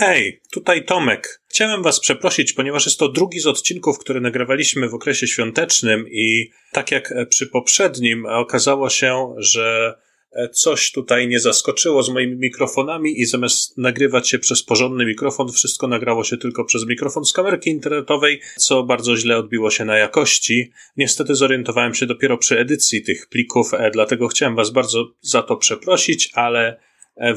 Hej, tutaj Tomek. Chciałem Was przeprosić, ponieważ jest to drugi z odcinków, które nagrywaliśmy w okresie świątecznym i tak jak przy poprzednim okazało się, że coś tutaj nie zaskoczyło z moimi mikrofonami i zamiast nagrywać się przez porządny mikrofon, wszystko nagrało się tylko przez mikrofon z kamerki internetowej, co bardzo źle odbiło się na jakości. Niestety zorientowałem się dopiero przy edycji tych plików, e, dlatego chciałem Was bardzo za to przeprosić, ale E,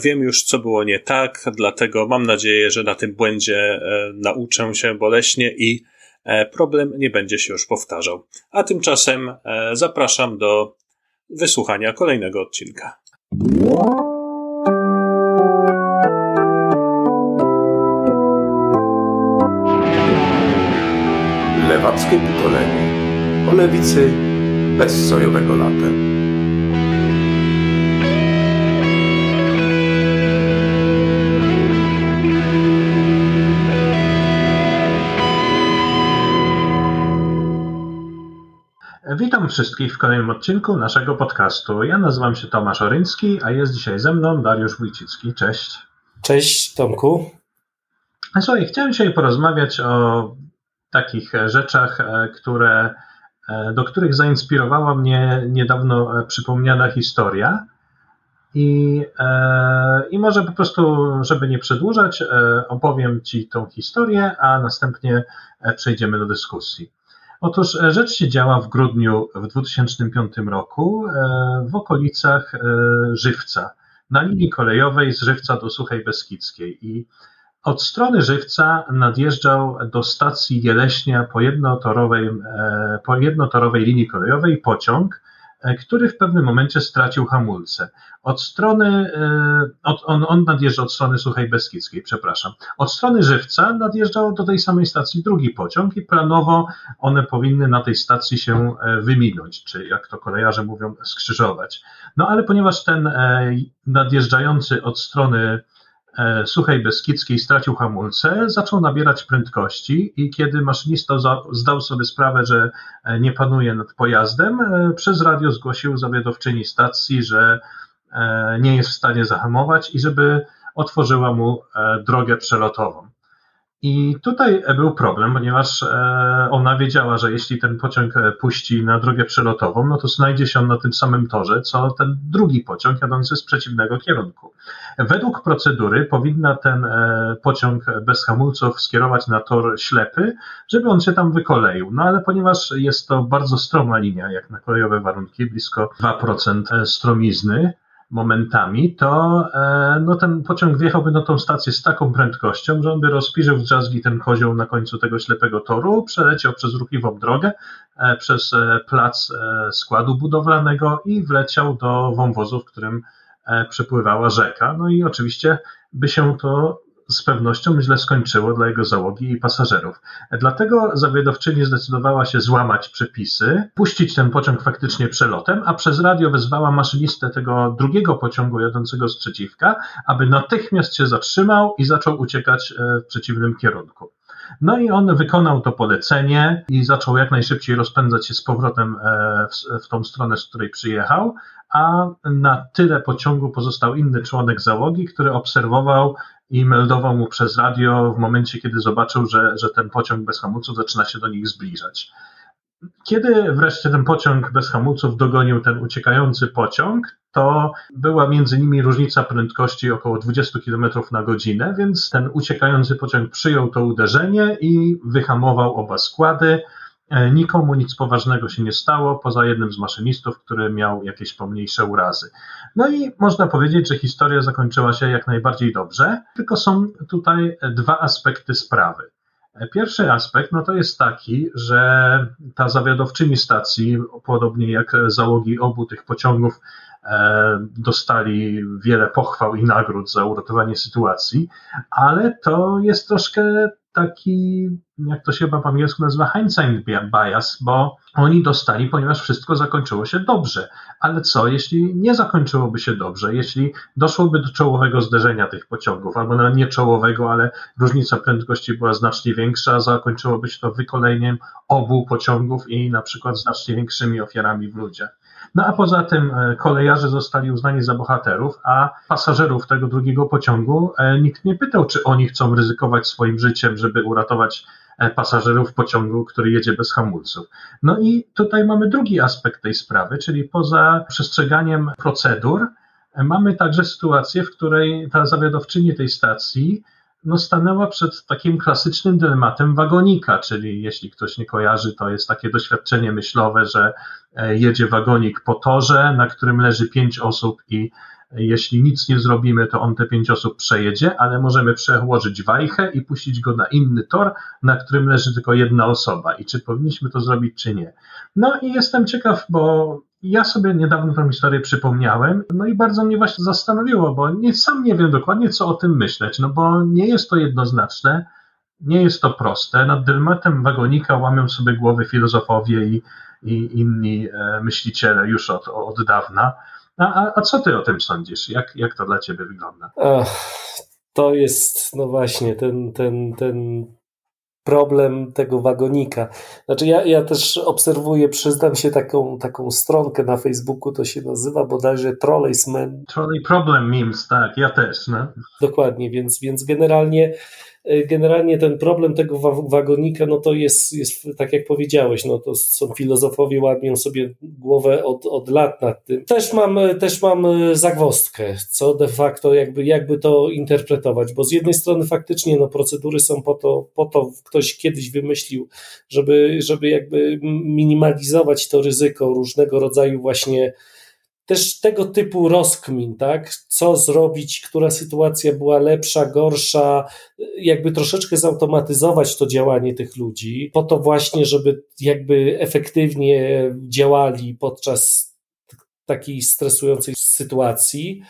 wiem już, co było nie tak, dlatego mam nadzieję, że na tym błędzie e, nauczę się boleśnie i e, problem nie będzie się już powtarzał. A tymczasem zapraszam do wysłuchania kolejnego odcinka. Lewackie pokolenie o lewicy bez sojowego latem. Witam wszystkich w kolejnym odcinku naszego podcastu. Ja nazywam się Tomasz Oryński, a jest dzisiaj ze mną Dariusz Wójcicki. Cześć. Cześć Tomku. Słuchaj, chciałem dzisiaj porozmawiać o takich rzeczach, e, które, e, do których zainspirowała mnie niedawno e, przypomniana historia. I, I może po prostu, żeby nie przedłużać, opowiem Ci tą historię, a następnie przejdziemy do dyskusji. Otóż e, rzecz się działa w grudniu w 2005 roku e, w okolicach e, Żywca, na linii kolejowej z Żywca do Suchej Beskidzkiej. I od strony Żywca nadjeżdżał do stacji Jeleśnia po jednotorowej, po jednotorowej linii kolejowej pociąg, który w pewnym momencie stracił hamulce. Od strony, e, od, on, on nadjeżdżał od strony Suchej Beskidzkiej, przepraszam. Od strony Żywca nadjeżdżał do tej samej stacji drugi pociąg i planowo one powinny na tej stacji się e, wyminąć, czy jak to kolejarze mówią, skrzyżować. No ale ponieważ ten nadjeżdżający od strony E, Suchej Beskidzkiej stracił hamulce, zaczął nabierać prędkości i kiedy maszynista zdał sobie sprawę, że e, nie panuje nad pojazdem, e, przez radio zgłosił zawiadowczyni stacji, że nie jest w stanie zahamować i żeby otworzyła mu drogę przelotową. I tutaj był problem, ponieważ e, ona wiedziała, że jeśli ten pociąg e, puści na drogę przelotową, no to znajdzie się on na tym samym torze, co ten drugi pociąg jadący z przeciwnego kierunku. Według procedury powinna ten e, pociąg bez hamulców skierować na tor ślepy, żeby on się tam wykoleił. No ale ponieważ jest to bardzo stroma linia, jak na kolejowe warunki, blisko 2% stromizny, momentami, to e, no, ten pociąg wjechałby na tą stację z taką prędkością, że on by rozpiżył w drzazgi ten kozioł na końcu tego ślepego toru, przeleciał przez ruchliwą drogę, e, przez e, plac składu budowlanego i wleciał do wąwozu, w którym przepływała rzeka. No i oczywiście by się to z pewnością źle skończyło dla jego załogi i pasażerów. Dlatego zawiadowczyni zdecydowała się złamać przepisy, puścić ten pociąg faktycznie przelotem, a przez radio wezwała maszynistę tego drugiego pociągu jadącego z przeciwka, aby natychmiast się zatrzymał i zaczął uciekać e, w przeciwnym kierunku. No i on wykonał to polecenie i zaczął jak najszybciej rozpędzać się z powrotem e, w, w tą stronę, z której przyjechał, a na tyle pociągu pozostał inny członek załogi, który obserwował i meldował mu przez radio w momencie, kiedy zobaczył, że, że ten pociąg bez hamulców zaczyna się do nich zbliżać. Kiedy wreszcie ten pociąg bez hamulców dogonił ten uciekający pociąg, to była między nimi różnica prędkości około 20 km na godzinę, więc ten uciekający pociąg przyjął to uderzenie i wyhamował oba składy. E, nikomu nic poważnego się nie stało, poza jednym z maszynistów, który miał jakieś pomniejsze urazy. No i można powiedzieć, że historia zakończyła się jak najbardziej dobrze, tylko są tutaj dwa aspekty sprawy. Pierwszy aspekt no to jest taki, że ta zawiadowczyni stacji, podobnie jak załogi obu tych pociągów, e, dostali wiele pochwał i nagród za uratowanie sytuacji, ale to jest troszkę taki, jak to się chyba po angielsku nazywa, hindsight bias, bo oni dostali, ponieważ wszystko zakończyło się dobrze. Ale co, jeśli nie zakończyłoby się dobrze, jeśli doszłoby do czołowego zderzenia tych pociągów, albo nawet nie czołowego, ale różnica prędkości była znacznie większa, zakończyłoby się to wykoleniem obu pociągów i na przykład znacznie większymi ofiarami w ludziach. No a poza tym e, kolejarze zostali uznani za bohaterów, a pasażerów tego drugiego pociągu e, nikt nie pytał, czy oni chcą ryzykować swoim życiem, żeby uratować e, pasażerów pociągu, który jedzie bez hamulców. No i tutaj mamy drugi aspekt tej sprawy, czyli poza przestrzeganiem procedur, mamy także sytuację, w której ta zawiadowczyni tej stacji no, stanęła przed takim klasycznym dylematem wagonika, czyli jeśli ktoś nie kojarzy, to jest takie doświadczenie myślowe, że e, jedzie wagonik po torze, na którym leży pięć osób i jeśli nic nie zrobimy, to on te pięć osób przejedzie, ale możemy przełożyć wajchę i puścić go na inny tor, na którym leży tylko jedna osoba. I czy powinniśmy to zrobić, czy nie? No i jestem ciekaw, bo ja sobie niedawno tę historię przypomniałem, no i bardzo mnie właśnie zastanowiło, bo nie, sam nie wiem dokładnie, co o tym myśleć, no bo nie jest to jednoznaczne, nie jest to proste. Nad dylematem wagonika łamią sobie głowy filozofowie i, i inni e, myśliciele już od, od dawna. A, a co ty o tym sądzisz? Jak, jak to dla ciebie wygląda? Ach, to jest, no właśnie, ten, ten, ten problem tego wagonika. Znaczy ja, ja też obserwuję, przyznam się, taką, taką stronkę na Facebooku, to się nazywa bodajże Trolleysman. Trolley Problem Memes, tak, ja też. No. Dokładnie, więc, więc generalnie generalnie ten problem tego wagonika, no to jest, jest tak jak powiedziałeś, no to są filozofowie, ładnią sobie głowę od, od lat nad tym. Też mam, też mam zagwostkę, co de facto jakby, jakby to interpretować, bo z jednej strony faktycznie no procedury są po to, po to ktoś kiedyś wymyślił, żeby, żeby jakby minimalizować to ryzyko różnego rodzaju właśnie też tego typu rozkmin, tak? Co zrobić, która sytuacja była lepsza, gorsza, jakby troszeczkę zautomatyzować to działanie tych ludzi, po to właśnie, żeby jakby efektywnie działali podczas takiej stresującej sytuacji.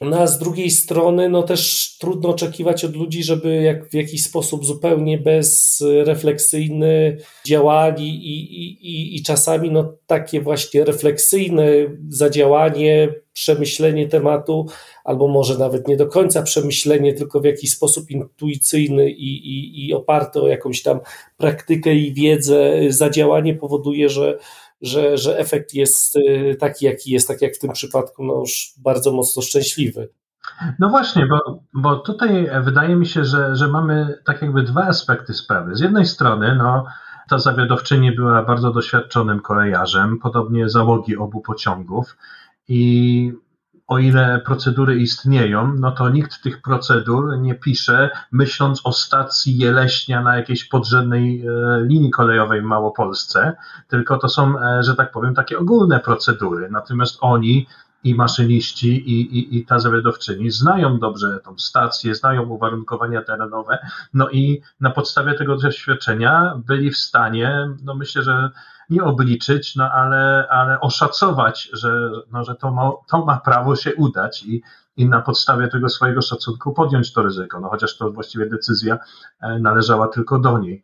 No a z drugiej strony, no też trudno oczekiwać od ludzi, żeby jak w jakiś sposób zupełnie bezrefleksyjny działali i, i, i, czasami no takie właśnie refleksyjne zadziałanie, przemyślenie tematu, albo może nawet nie do końca przemyślenie, tylko w jakiś sposób intuicyjny i, i, i oparty o jakąś tam praktykę i wiedzę, zadziałanie powoduje, że że, że efekt jest y, taki, jaki jest, tak jak w tym przypadku, no już bardzo mocno szczęśliwy. No właśnie, bo, bo tutaj wydaje mi się, że, że mamy tak jakby dwa aspekty sprawy. Z jednej strony, no, ta zawiadowczyni była bardzo doświadczonym kolejarzem, podobnie załogi obu pociągów i o ile procedury istnieją, no to nikt tych procedur nie pisze, myśląc o stacji Jeleśnia na jakiejś podrzędnej e, linii kolejowej w Małopolsce, tylko to są, e, że tak powiem, takie ogólne procedury. Natomiast oni i maszyniści, i, i, i ta zawiadowczyni znają dobrze tą stację, znają uwarunkowania terenowe, no i na podstawie tego doświadczenia byli w stanie, no myślę, że nie obliczyć, no ale, ale oszacować, że, no, że to, ma, to ma prawo się udać i, i na podstawie tego swojego szacunku podjąć to ryzyko, no chociaż to właściwie decyzja e, należała tylko do niej.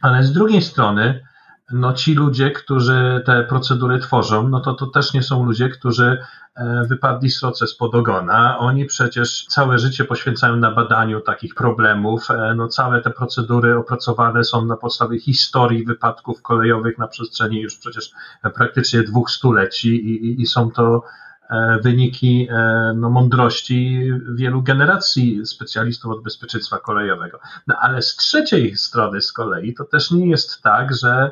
Ale z drugiej strony, no ci ludzie, którzy te procedury tworzą, no to to też nie są ludzie, którzy e, wypadli sroce spod ogona. Oni przecież całe życie poświęcają na badaniu takich problemów. E, no całe te procedury opracowane są na podstawie historii wypadków kolejowych na przestrzeni już przecież praktycznie dwóch stuleci i, i, i są to e, wyniki no, mądrości wielu generacji specjalistów od bezpieczeństwa kolejowego. No ale z trzeciej strony z kolei to też nie jest tak, że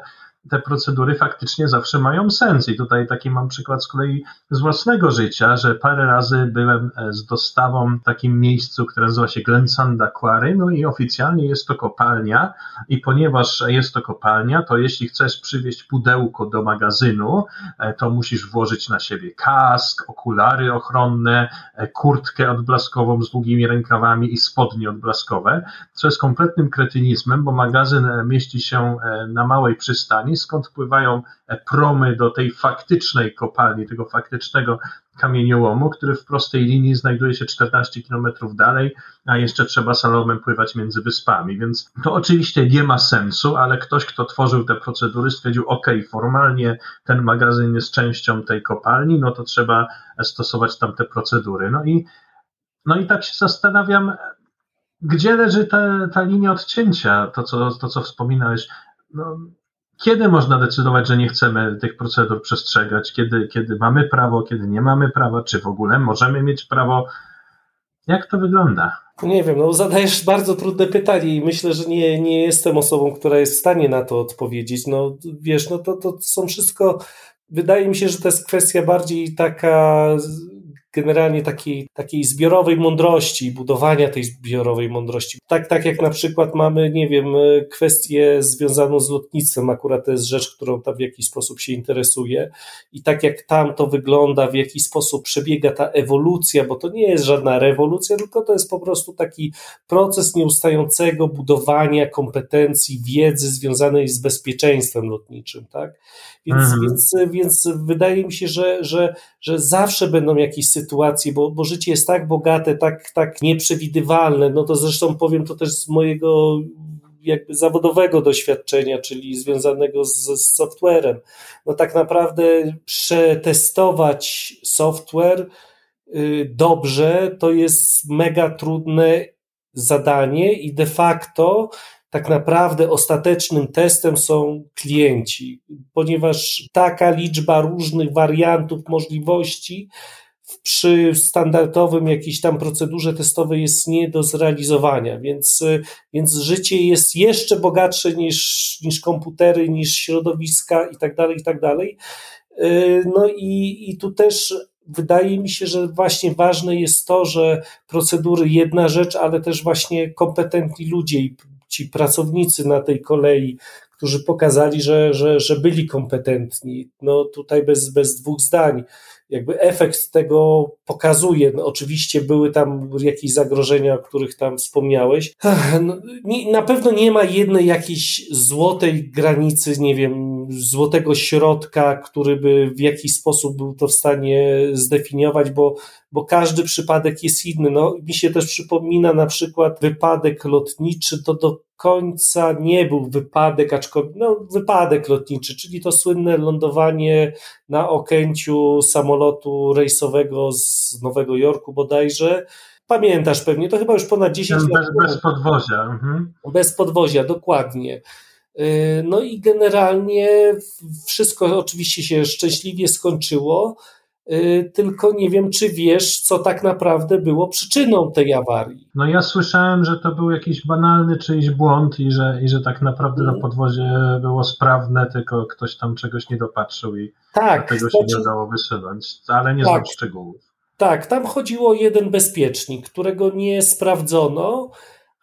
te procedury faktycznie zawsze mają sens. I tutaj taki mam przykład z kolei z własnego życia, że parę razy byłem e, z dostawą w takim miejscu, które nazywa się Glensanda Quarry, no i oficjalnie jest to kopalnia i ponieważ jest to kopalnia, to jeśli chcesz przywieźć pudełko do magazynu, e, to musisz włożyć na siebie kask, okulary ochronne, e, kurtkę odblaskową z długimi rękawami i spodnie odblaskowe, co jest kompletnym kretynizmem, bo magazyn mieści się na małej przystani, skąd wpływają promy do tej faktycznej kopalni, tego faktycznego kamieniołomu, który w prostej linii znajduje się 14 kilometrów dalej, a jeszcze trzeba salomem pływać między wyspami, więc to oczywiście nie ma sensu, ale ktoś, kto tworzył te procedury stwierdził, ok, formalnie ten magazyn jest częścią tej kopalni, no to trzeba stosować tam te procedury. No i, no i tak się zastanawiam, gdzie leży ta, ta linia odcięcia, to co, to co wspominałeś. No, kiedy można decydować, że nie chcemy tych procedur przestrzegać, kiedy, kiedy mamy prawo, kiedy nie mamy prawa, czy w ogóle możemy mieć prawo. Jak to wygląda? Nie wiem, no zadajesz bardzo trudne pytanie i myślę, że nie, nie jestem osobą, która jest w stanie na to odpowiedzieć. No wiesz, no to, to są wszystko, wydaje mi się, że to jest kwestia bardziej taka generalnie takiej, takiej zbiorowej mądrości, budowania tej zbiorowej mądrości. Tak, tak jak na przykład mamy, nie wiem, kwestię związaną z lotnictwem, akurat to jest rzecz, którą tam w jakiś sposób się interesuje i tak jak tam to wygląda, w jaki sposób przebiega ta ewolucja, bo to nie jest żadna rewolucja, tylko to jest po prostu taki proces nieustającego budowania kompetencji, wiedzy związanej z bezpieczeństwem lotniczym, tak? Więc, mhm. więc, więc wydaje mi się, że, że, że zawsze będą jakieś sytuacje, bo, bo życie jest tak bogate, tak, tak nieprzewidywalne. No to zresztą powiem to też z mojego jakby zawodowego doświadczenia, czyli związanego z, z softwarem. No tak naprawdę przetestować software y, dobrze to jest mega trudne zadanie i de facto tak naprawdę ostatecznym testem są klienci, ponieważ taka liczba różnych wariantów, możliwości przy standardowym jakiejś tam procedurze testowej jest nie do zrealizowania, więc, więc życie jest jeszcze bogatsze niż, niż komputery, niż środowiska i tak dalej, i tak dalej. No i, i tu też wydaje mi się, że właśnie ważne jest to, że procedury jedna rzecz, ale też właśnie kompetentni ludzie i ci pracownicy na tej kolei, którzy pokazali, że, że, że byli kompetentni. No tutaj bez, bez dwóch zdań jakby efekt tego pokazuje. No, oczywiście były tam jakieś zagrożenia, o których tam wspomniałeś. No, nie, na pewno nie ma jednej jakiejś złotej granicy, nie wiem, złotego środka, który by w jakiś sposób był to w stanie zdefiniować, bo, bo każdy przypadek jest inny. No, mi się też przypomina na przykład wypadek lotniczy, to do końca nie był wypadek, aczkolwiek no, wypadek lotniczy, czyli to słynne lądowanie na Okęciu samolotu rejsowego z Nowego Jorku bodajże. Pamiętasz pewnie, to chyba już ponad 10 bez, lat. Bez podwozia. Mhm. Bez podwozia, dokładnie. Y, no i generalnie wszystko oczywiście się szczęśliwie skończyło, tylko nie wiem, czy wiesz, co tak naprawdę było przyczyną tej awarii. No ja słyszałem, że to był jakiś banalny czyjś błąd i że, i że tak naprawdę mm. to podwozie było sprawne, tylko ktoś tam czegoś nie dopatrzył i tak, tego się znaczy... nie udało wysunąć, ale nie tak, znam szczegółów. Tak, tam chodziło o jeden bezpiecznik, którego nie sprawdzono,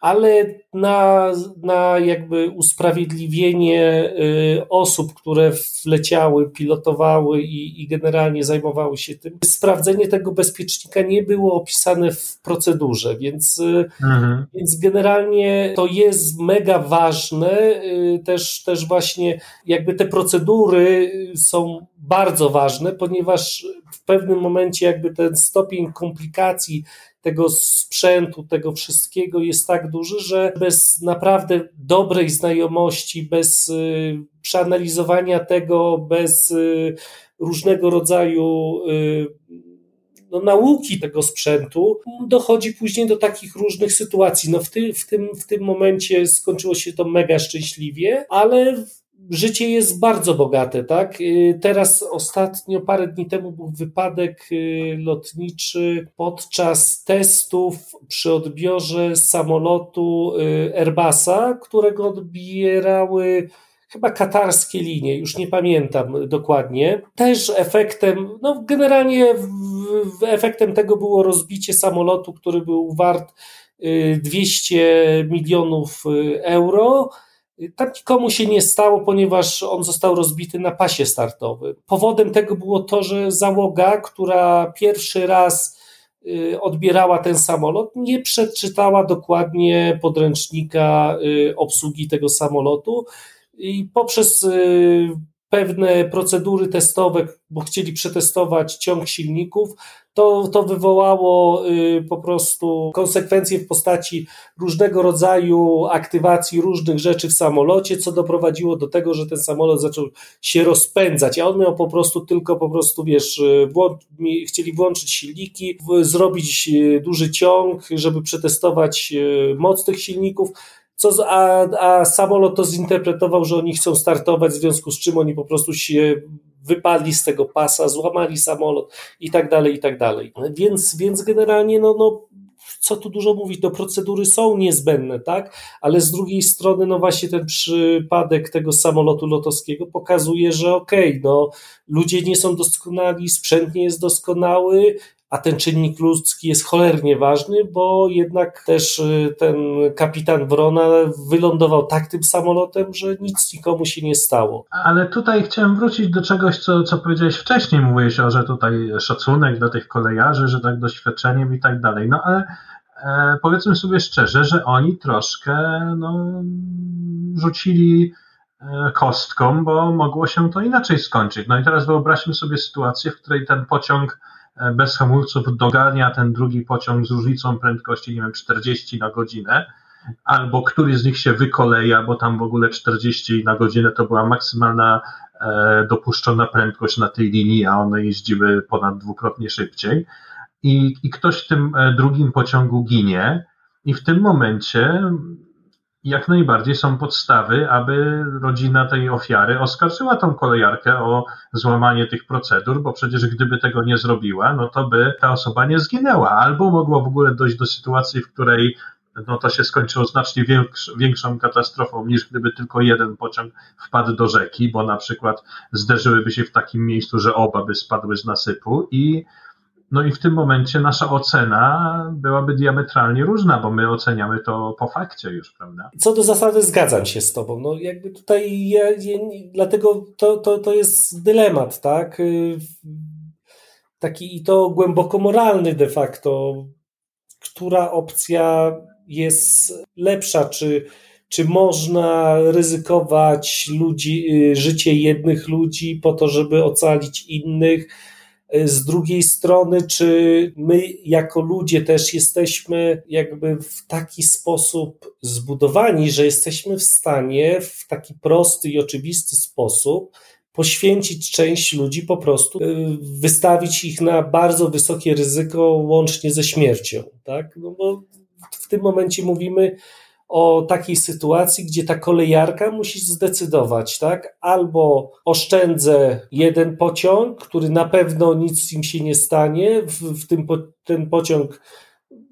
ale na, na jakby usprawiedliwienie y, osób, które wleciały, pilotowały i, i generalnie zajmowały się tym, sprawdzenie tego bezpiecznika nie było opisane w procedurze, więc, y, mhm. więc generalnie to jest mega ważne. Y, też, też właśnie jakby te procedury są bardzo ważne, ponieważ w pewnym momencie jakby ten stopień komplikacji tego sprzętu, tego wszystkiego jest tak duży, że bez naprawdę dobrej znajomości, bez y, przeanalizowania tego, bez y, różnego rodzaju y, no, nauki tego sprzętu, dochodzi później do takich różnych sytuacji. No w, ty, w, tym, w tym momencie skończyło się to mega szczęśliwie, ale życie jest bardzo bogate, tak? Y, teraz ostatnio, parę dni temu był wypadek y, lotniczy podczas testów przy odbiorze samolotu y, Airbusa, którego odbierały chyba katarskie linie, już nie pamiętam dokładnie. Też efektem, no generalnie efektem tego było rozbicie samolotu, który był wart 200 milionów euro tam nikomu się nie stało, ponieważ on został rozbity na pasie startowym. Powodem tego było to, że załoga, która pierwszy raz y, odbierała ten samolot, nie przeczytała dokładnie podręcznika y, obsługi tego samolotu i poprzez y, pewne procedury testowe, bo chcieli przetestować ciąg silników, to, to wywołało y, po prostu konsekwencje w postaci różnego rodzaju aktywacji różnych rzeczy w samolocie, co doprowadziło do tego, że ten samolot zaczął się rozpędzać, a on miał po prostu tylko po prostu, wiesz, włą chcieli włączyć silniki, zrobić y, duży ciąg, żeby przetestować y, moc tych silników, Co, a, a samolot to zinterpretował, że oni chcą startować, w związku z czym oni po prostu się wypadli z tego pasa, złamali samolot i tak dalej, i tak dalej. Więc, więc generalnie, no, no co tu dużo mówić, no procedury są niezbędne, tak? Ale z drugiej strony, no właśnie ten przypadek tego samolotu lotowskiego pokazuje, że okej, okay, no ludzie nie są doskonali, sprzęt nie jest doskonały, a ten czynnik ludzki jest cholernie ważny, bo jednak też y, ten kapitan Wrona wylądował tak tym samolotem, że nic nikomu się nie stało. Ale tutaj chciałem wrócić do czegoś, co, co powiedziałeś wcześniej. Mówiłeś o, że tutaj szacunek dla tych kolejarzy, że tak doświadczeniem i tak dalej. No ale e, powiedzmy sobie szczerze, że oni troszkę no, rzucili e, kostką, bo mogło się to inaczej skończyć. No i teraz wyobraźmy sobie sytuację, w której ten pociąg bez hamulców dogania ten drugi pociąg z różnicą prędkości, nie wiem, 40 na godzinę, albo który z nich się wykoleja, bo tam w ogóle 40 na godzinę to była maksymalna e, dopuszczona prędkość na tej linii, a one jeździły ponad dwukrotnie szybciej. I, I ktoś w tym e, drugim pociągu ginie, i w tym momencie jak najbardziej są podstawy, aby rodzina tej ofiary oskarżyła tą kolejarkę o złamanie tych procedur, bo przecież gdyby tego nie zrobiła, no to by ta osoba nie zginęła, albo mogło w ogóle dojść do sytuacji, w której no to się skończyło znacznie większą katastrofą niż gdyby tylko jeden pociąg wpadł do rzeki, bo na przykład zderzyłyby się w takim miejscu, że oba by spadły z nasypu i no i w tym momencie nasza ocena byłaby diametralnie różna, bo my oceniamy to po fakcie już, prawda? Co do zasady zgadzam się z tobą. No jakby tutaj ja, ja, dlatego to, to, to jest dylemat, tak? Y, taki i to głęboko moralny de facto. Która opcja jest lepsza? Czy, czy można ryzykować ludzi, y, życie jednych ludzi po to, żeby ocalić innych? Z drugiej strony, czy my jako ludzie też jesteśmy jakby w taki sposób zbudowani, że jesteśmy w stanie w taki prosty i oczywisty sposób poświęcić część ludzi po prostu, y, wystawić ich na bardzo wysokie ryzyko łącznie ze śmiercią, tak? No bo w tym momencie mówimy o takiej sytuacji, gdzie ta kolejarka musi zdecydować, tak? Albo oszczędzę jeden pociąg, który na pewno nic im się nie stanie, w, w tym po, ten pociąg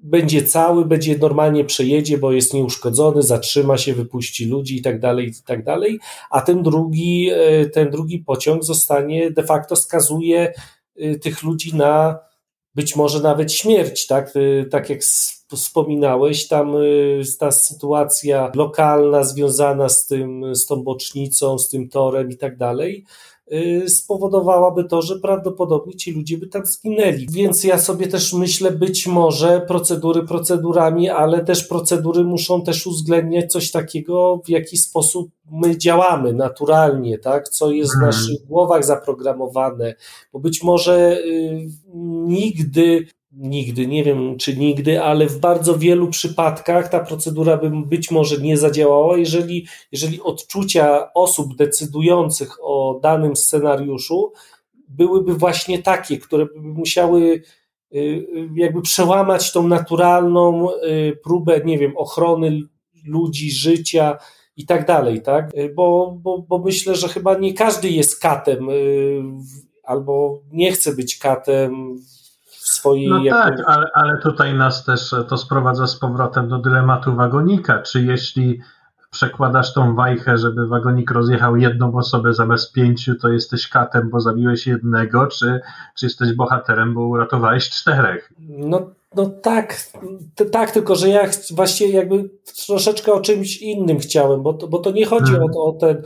będzie cały, będzie normalnie przejedzie, bo jest nieuszkodzony, zatrzyma się, wypuści ludzi i tak dalej, i tak dalej, a ten drugi, e, ten drugi pociąg zostanie, de facto skazuje e, tych ludzi na być może nawet śmierć, tak? E, tak jak wspominałeś, tam y, ta sytuacja lokalna związana z tym, z tą bocznicą, z tym torem i tak dalej, y, spowodowałaby to, że prawdopodobnie ci ludzie by tam zginęli. Więc ja sobie też myślę, być może procedury procedurami, ale też procedury muszą też uwzględniać coś takiego, w jaki sposób my działamy naturalnie, tak? Co jest w mhm. naszych głowach zaprogramowane, bo być może y, nigdy nigdy, nie wiem czy nigdy, ale w bardzo wielu przypadkach ta procedura by być może nie zadziałała, jeżeli, jeżeli odczucia osób decydujących o danym scenariuszu byłyby właśnie takie, które by musiały y, y, jakby przełamać tą naturalną y, próbę, nie wiem, ochrony ludzi, życia i tak dalej, tak? Bo, bo, bo myślę, że chyba nie każdy jest katem albo nie chce być katem swojej. No tak, ale, ale tutaj nas też to sprowadza z powrotem do dylematu wagonika. Czy jeśli przekładasz tą wajchę, żeby wagonik rozjechał jedną osobę zamiast pięciu, to jesteś katem, bo zabiłeś jednego, czy, czy jesteś bohaterem, bo uratowałeś czterech? No, no tak, tak, tylko że ja właśnie jakby troszeczkę o czymś innym chciałem, bo to, bo to nie chodzi hmm. o, o ten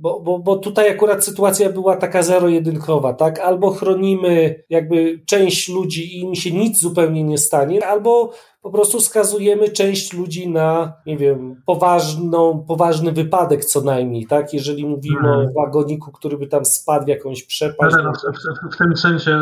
bo, bo, bo tutaj akurat sytuacja była taka zero-jedynkowa, tak? Albo chronimy jakby część ludzi i im się nic zupełnie nie stanie, albo po prostu skazujemy część ludzi na, nie wiem, poważną, poważny wypadek co najmniej, tak? Jeżeli mówimy hmm. o wagoniku, który by tam spadł w jakąś przepaść. No, w, w, w, tym sensie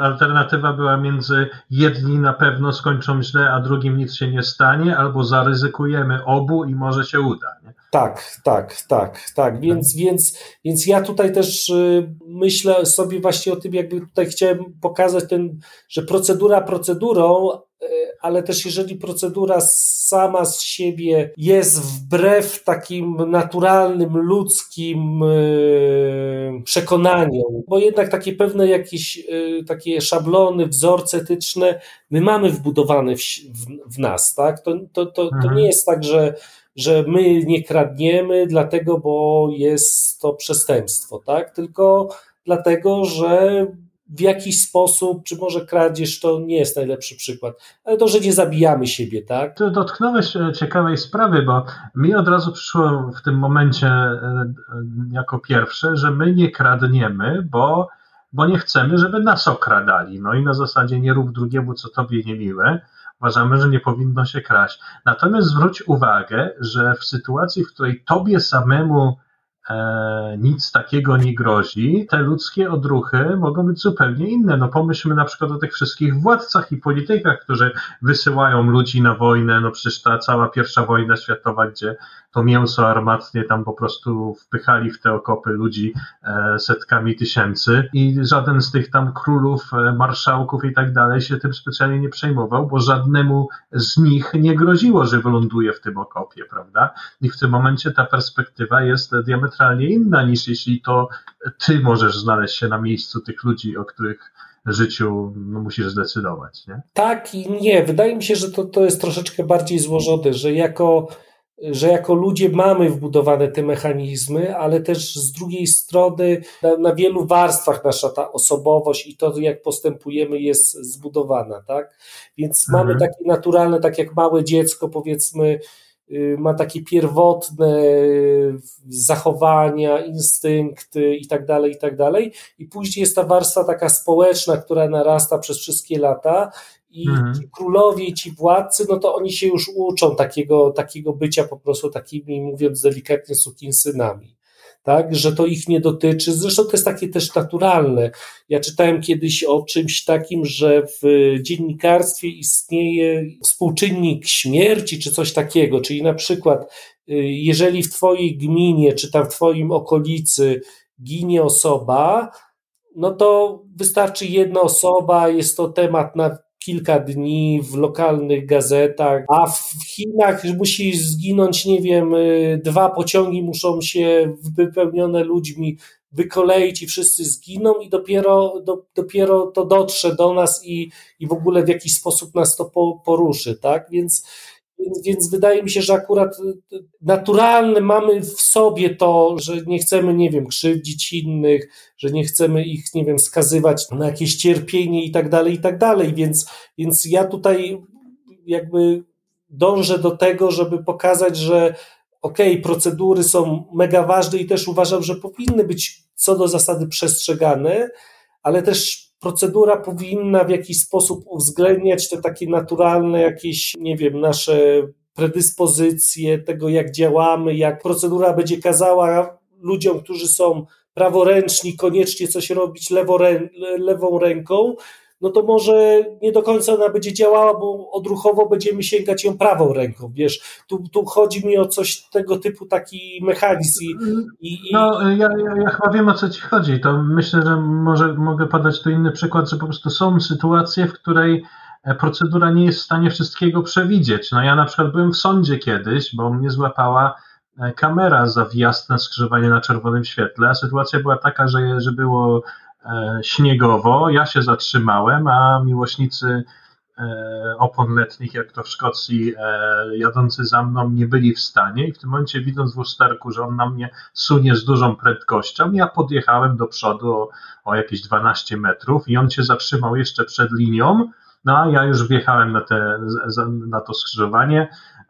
alternatywa była między jedni na pewno skończą źle, a drugim nic się nie stanie, albo zaryzykujemy obu i może się uda, nie? Tak, tak, tak, tak. Więc, więc, więc ja tutaj też y, myślę sobie właśnie o tym, jakby tutaj chciałem pokazać ten, że procedura procedurą, y, ale też jeżeli procedura sama z siebie jest wbrew takim naturalnym, ludzkim y, przekonaniom, bo jednak takie pewne jakieś takie szablony, wzorce etyczne my mamy wbudowane w, w, w nas, tak? To, to, to, to mhm. nie jest tak, że że my nie kradniemy dlatego, bo jest to przestępstwo, tak? Tylko dlatego, że w jakiś sposób, czy może kradzież to nie jest najlepszy przykład, ale to, że nie zabijamy siebie, tak? Tu dotknąłeś e, ciekawej sprawy, bo mi od razu przyszło w tym momencie e, e, jako pierwsze, że my nie kradniemy, bo, bo nie chcemy, żeby nas okradali. No i na zasadzie nie rób drugiemu, co tobie niemiłe uważamy, że nie powinno się kraść. Natomiast zwróć uwagę, że w sytuacji, w której tobie samemu e, nic takiego nie grozi, te ludzkie odruchy mogą być zupełnie inne. No pomyślmy na przykład o tych wszystkich władcach i politykach, którzy wysyłają ludzi na wojnę, no przecież ta cała pierwsza wojna światowa, gdzie to mięso armatnie tam po prostu wpychali w te okopy ludzi e, setkami tysięcy i żaden z tych tam królów, e, marszałków i tak dalej się tym specjalnie nie przejmował, bo żadnemu z nich nie groziło, że wyląduje w tym okopie, prawda? I w tym momencie ta perspektywa jest diametralnie inna niż jeśli to ty możesz znaleźć się na miejscu tych ludzi, o których życiu no, musisz zdecydować, nie? Tak i nie. Wydaje mi się, że to, to jest troszeczkę bardziej złożone, że jako że jako ludzie mamy wbudowane te mechanizmy, ale też z drugiej strony na, na, wielu warstwach nasza ta osobowość i to, jak postępujemy, jest zbudowana, tak? Więc mhm. mamy takie naturalne, tak jak małe dziecko, powiedzmy, y, ma takie pierwotne zachowania, instynkty i tak dalej, i tak dalej. I później jest ta warstwa taka społeczna, która narasta przez wszystkie lata i mhm. ci królowie ci władcy, no to oni się już uczą takiego, takiego bycia po prostu takimi, mówiąc delikatnie, sukinsynami. Tak, że to ich nie dotyczy. Zresztą to jest takie też naturalne. Ja czytałem kiedyś o czymś takim, że w dziennikarstwie istnieje współczynnik śmierci, czy coś takiego. Czyli na przykład, y, jeżeli w Twojej gminie, czy tam w Twoim okolicy ginie osoba, no to wystarczy jedna osoba, jest to temat na kilka dni w lokalnych gazetach, a w Chinach musi zginąć, nie wiem, y, dwa pociągi muszą się wypełnione ludźmi wykoleić i wszyscy zginą i dopiero, do, dopiero to dotrze do nas i, i w ogóle w jakiś sposób nas to po, poruszy, tak? Więc więc, wydaje mi się, że akurat y, y, naturalne mamy w sobie to, że nie chcemy, nie wiem, krzywdzić innych, że nie chcemy ich, nie wiem, skazywać na jakieś cierpienie i tak dalej, i tak dalej. Więc, więc ja tutaj jakby dążę do tego, żeby pokazać, że okej, okay, procedury są mega ważne i też uważam, że powinny być co do zasady przestrzegane, ale też procedura powinna w jakiś sposób uwzględniać te takie naturalne jakieś, nie wiem, nasze predyspozycje, tego jak działamy, jak procedura będzie kazała ludziom, którzy są praworęczni, koniecznie coś robić lewą ręką, no to może nie do końca ona będzie działała, bo odruchowo będziemy sięgać ją prawą ręką, wiesz, tu, tu chodzi mi o coś tego typu, taki mechanizm. I, i... No, ja, ja, ja chyba wiem o co ci chodzi, to myślę, że może mogę podać tu inny przykład, że po prostu są sytuacje, w której e, procedura nie jest w stanie wszystkiego przewidzieć. No ja na przykład byłem w sądzie kiedyś, bo mnie złapała e, kamera za wjazd na skrzyżowanie na czerwonym świetle, sytuacja była taka, że, że było śniegowo. Ja się zatrzymałem, a miłośnicy e, opon letnich, jak to w Szkocji, e, jadący za mną nie byli w stanie. I w tym momencie widząc w usterku, że on na mnie sunie z dużą prędkością, ja podjechałem do przodu o, o jakieś 12 metrów i on się zatrzymał jeszcze przed linią, no a ja już wjechałem na, te, na to skrzyżowanie, e,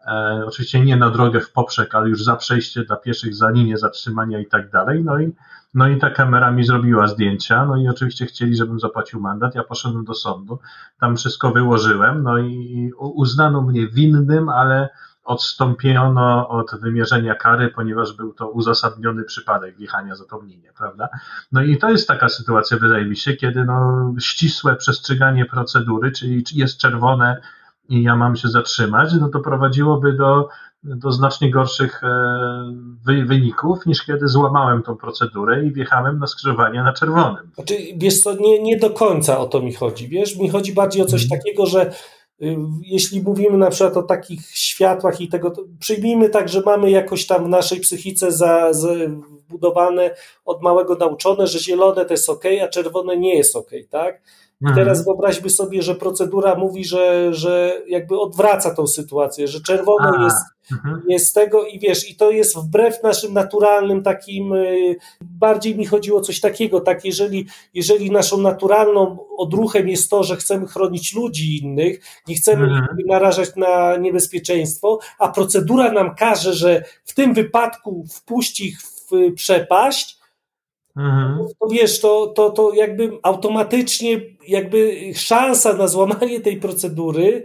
oczywiście nie na drogę w poprzek, ale już za przejście dla pieszych, za linię zatrzymania i tak dalej, no i no i ta kamera mi zrobiła zdjęcia, no i oczywiście chcieli, żebym zapłacił mandat. Ja poszedłem do sądu, tam wszystko wyłożyłem, no i uznano mnie winnym, ale odstąpiono od wymierzenia kary, ponieważ był to uzasadniony przypadek wjechania za linię, prawda? No i to jest taka sytuacja, wydaje mi się, kiedy no, ścisłe przestrzeganie procedury, czyli jest czerwone, i ja mam się zatrzymać, no to prowadziłoby do, do znacznie gorszych e, wyników niż kiedy złamałem tą procedurę i wjechałem na skrzyżowanie na czerwonym. Znaczy, wiesz co, nie, nie do końca o to mi chodzi, wiesz, mi chodzi bardziej o coś mm. takiego, że y, jeśli mówimy na przykład o takich światłach i tego, przyjmijmy tak, że mamy jakoś tam w naszej psychice za, za wbudowane od małego nauczone, że zielone to jest ok, a czerwone nie jest ok, tak? Mhm. teraz wyobraźmy sobie, że procedura mówi, że, że jakby odwraca tą sytuację, że czerwone A, jest, mhm. jest tego i wiesz, i to jest wbrew naszym naturalnym takim, y, bardziej mi chodziło o coś takiego, tak, jeżeli, jeżeli naszą naturalną odruchem jest to, że chcemy chronić ludzi innych, nie chcemy mhm. ich narażać na niebezpieczeństwo, a procedura nam każe, że w tym wypadku wpuść ich w przepaść, Mhm. To wiesz, to, to, to jakby automatycznie jakby szansa na złamanie tej procedury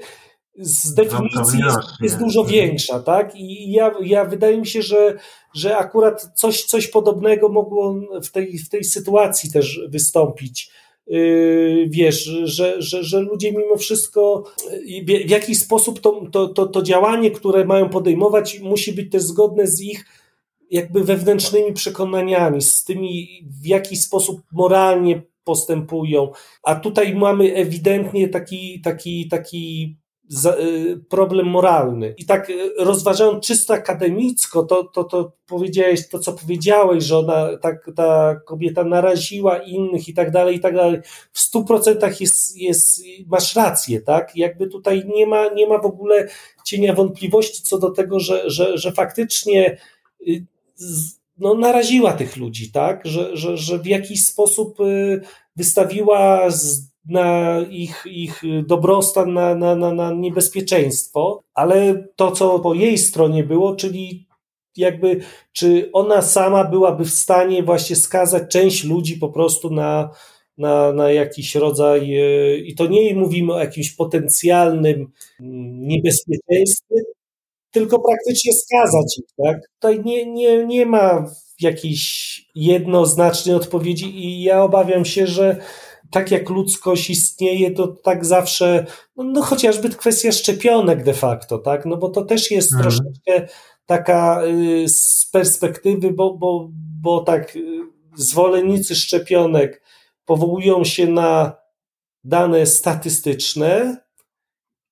z definicji jest, jest, dużo mhm. większa, tak? I ja, ja wydaje mi się, że, że akurat coś, coś podobnego mogło w tej, w tej sytuacji też wystąpić. Yy, wiesz, że, że, że ludzie mimo wszystko w jakiś sposób to, to, to, to działanie, które mają podejmować, musi być też zgodne z ich jakby wewnętrznymi przekonaniami, z tymi, w jaki sposób moralnie postępują. A tutaj mamy ewidentnie taki, taki, taki y, problem moralny. I tak y, rozważając czysto akademicko, to, to, to powiedziałeś to, co powiedziałeś, że ona, tak, ta kobieta naraziła innych i tak dalej, i tak dalej. W stu procentach jest, jest, masz rację, tak? Jakby tutaj nie ma, nie ma w ogóle cienia wątpliwości co do tego, że, że, że faktycznie y, no, naraziła tych ludzi, tak? Że, że, że w jakiś sposób y, wystawiła na ich, ich dobrostan, na, na, na, na niebezpieczeństwo, ale to, co po jej stronie było, czyli jakby, czy ona sama byłaby w stanie właśnie skazać część ludzi po prostu na, na, na jakiś rodzaj, y, i to nie mówimy o jakimś potencjalnym mm, niebezpieczeństwie, tylko praktycznie skazać ich, tak? Tutaj nie, nie, nie ma jakiejś jednoznacznej odpowiedzi i ja obawiam się, że tak jak ludzkość istnieje, to tak zawsze, no, no chociażby kwestia szczepionek de facto, tak? No bo to też jest mhm. troszeczkę taka y, z perspektywy, bo, bo, bo tak y, zwolennicy szczepionek powołują się na dane statystyczne,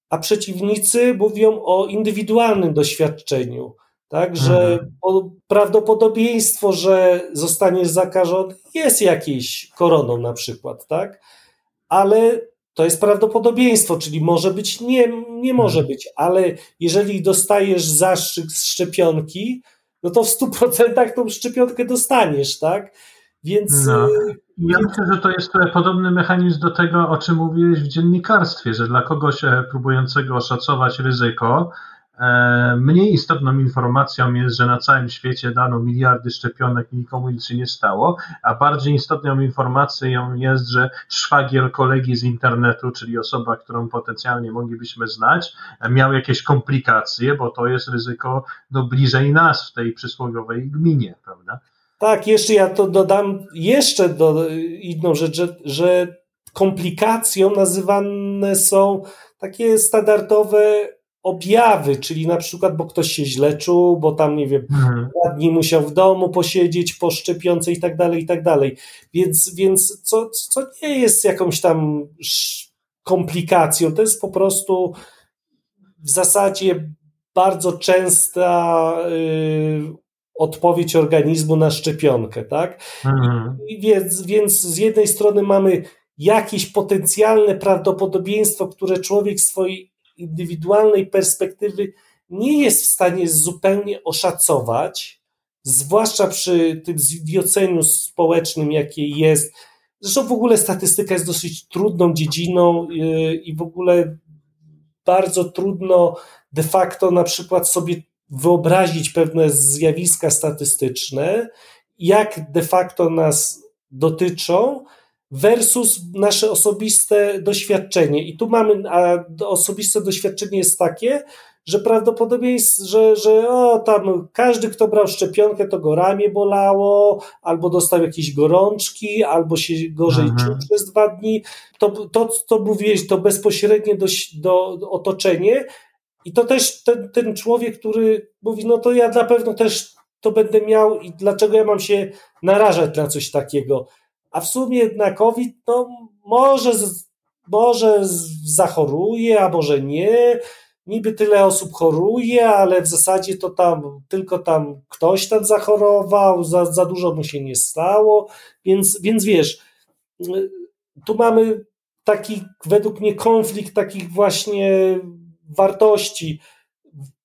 a przeciwnicy mówią o indywidualnym doświadczeniu. Tak, że mhm. prawdopodobieństwo, że zostaniesz zakażony jest jakieś koroną na przykład, tak? Ale to jest prawdopodobieństwo, czyli może być, nie, nie może mhm. być, ale jeżeli dostajesz zastrzyk z szczepionki, no to w 100% tą szczepionkę dostaniesz, tak? Więc. No. Y, ja myślę, że to jest podobny mechanizm do tego, o czym mówiłeś w dziennikarstwie, że dla kogoś e, próbującego oszacować ryzyko, e, Mniej istotną informacją jest, że na całym świecie dano miliardy szczepionek i nikomu nic się nie stało, a bardziej istotną informacją jest, że szwagier kolegi z internetu, czyli osoba, którą potencjalnie moglibyśmy znać, miał jakieś komplikacje, bo to jest ryzyko no, bliżej nas w tej przysłowiowej gminie, prawda? Tak, jeszcze ja to dodam jeszcze do, inną rzecz, że, że komplikacją nazywane są takie standardowe objawy, czyli na przykład, bo ktoś się źle czuł, bo tam, nie wiem, mhm. dwa dni musiał w domu posiedzieć po szczepionce i tak dalej, i tak dalej. Więc, więc co, co nie jest jakąś tam komplikacją, to jest po prostu w zasadzie bardzo częsta yy, odpowiedź organizmu na szczepionkę, tak? Mhm. Więc, więc z jednej strony mamy jakieś potencjalne prawdopodobieństwo, które człowiek z swojej indywidualnej perspektywy nie jest w stanie zupełnie oszacować, zwłaszcza przy tym zwioceniu społecznym, jakie jest. Zresztą w ogóle statystyka jest dosyć trudną dziedziną yy, i w ogóle bardzo trudno de facto na przykład sobie wyobrazić pewne zjawiska statystyczne, jak de facto nas dotyczą, versus nasze osobiste doświadczenie. I tu mamy, a osobiste doświadczenie jest takie, że prawdopodobieństwo, że, że o, tam każdy, kto brał szczepionkę, to go ramię bolało, albo dostał jakieś gorączki, albo się gorzej mhm. czuł przez dwa dni. To, to, to mówiłeś, to bezpośrednie do, do otoczenie. I to też ten, ten człowiek, który mówi, no to ja na pewno też to będę miał i dlaczego ja mam się narażać na coś takiego. A w sumie na COVID, no może, może zachoruje, a może nie. Niby tyle osób choruje, ale w zasadzie to tam tylko tam ktoś tam zachorował, za, za dużo mu się nie stało, więc, więc wiesz, tu mamy taki według mnie konflikt takich właśnie wartości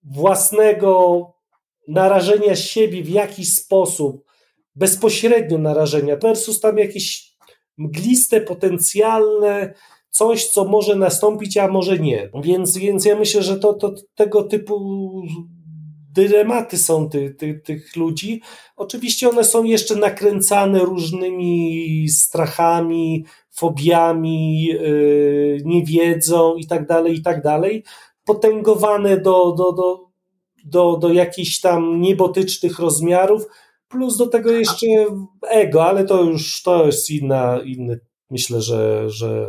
własnego narażenia siebie w jakiś sposób, bezpośrednio narażenia, versus tam jakieś mgliste, potencjalne coś, co może nastąpić, a może nie. Więc, więc ja myślę, że to, to tego typu dylematy są ty, ty, tych ludzi. Oczywiście one są jeszcze nakręcane różnymi strachami, fobiami, yy, niewiedzą i tak dalej, i tak dalej, potęgowane do, do, do, do, do jakichś tam niebotycznych rozmiarów, plus do tego jeszcze ego, ale to już to jest inna, inny, myślę, że, że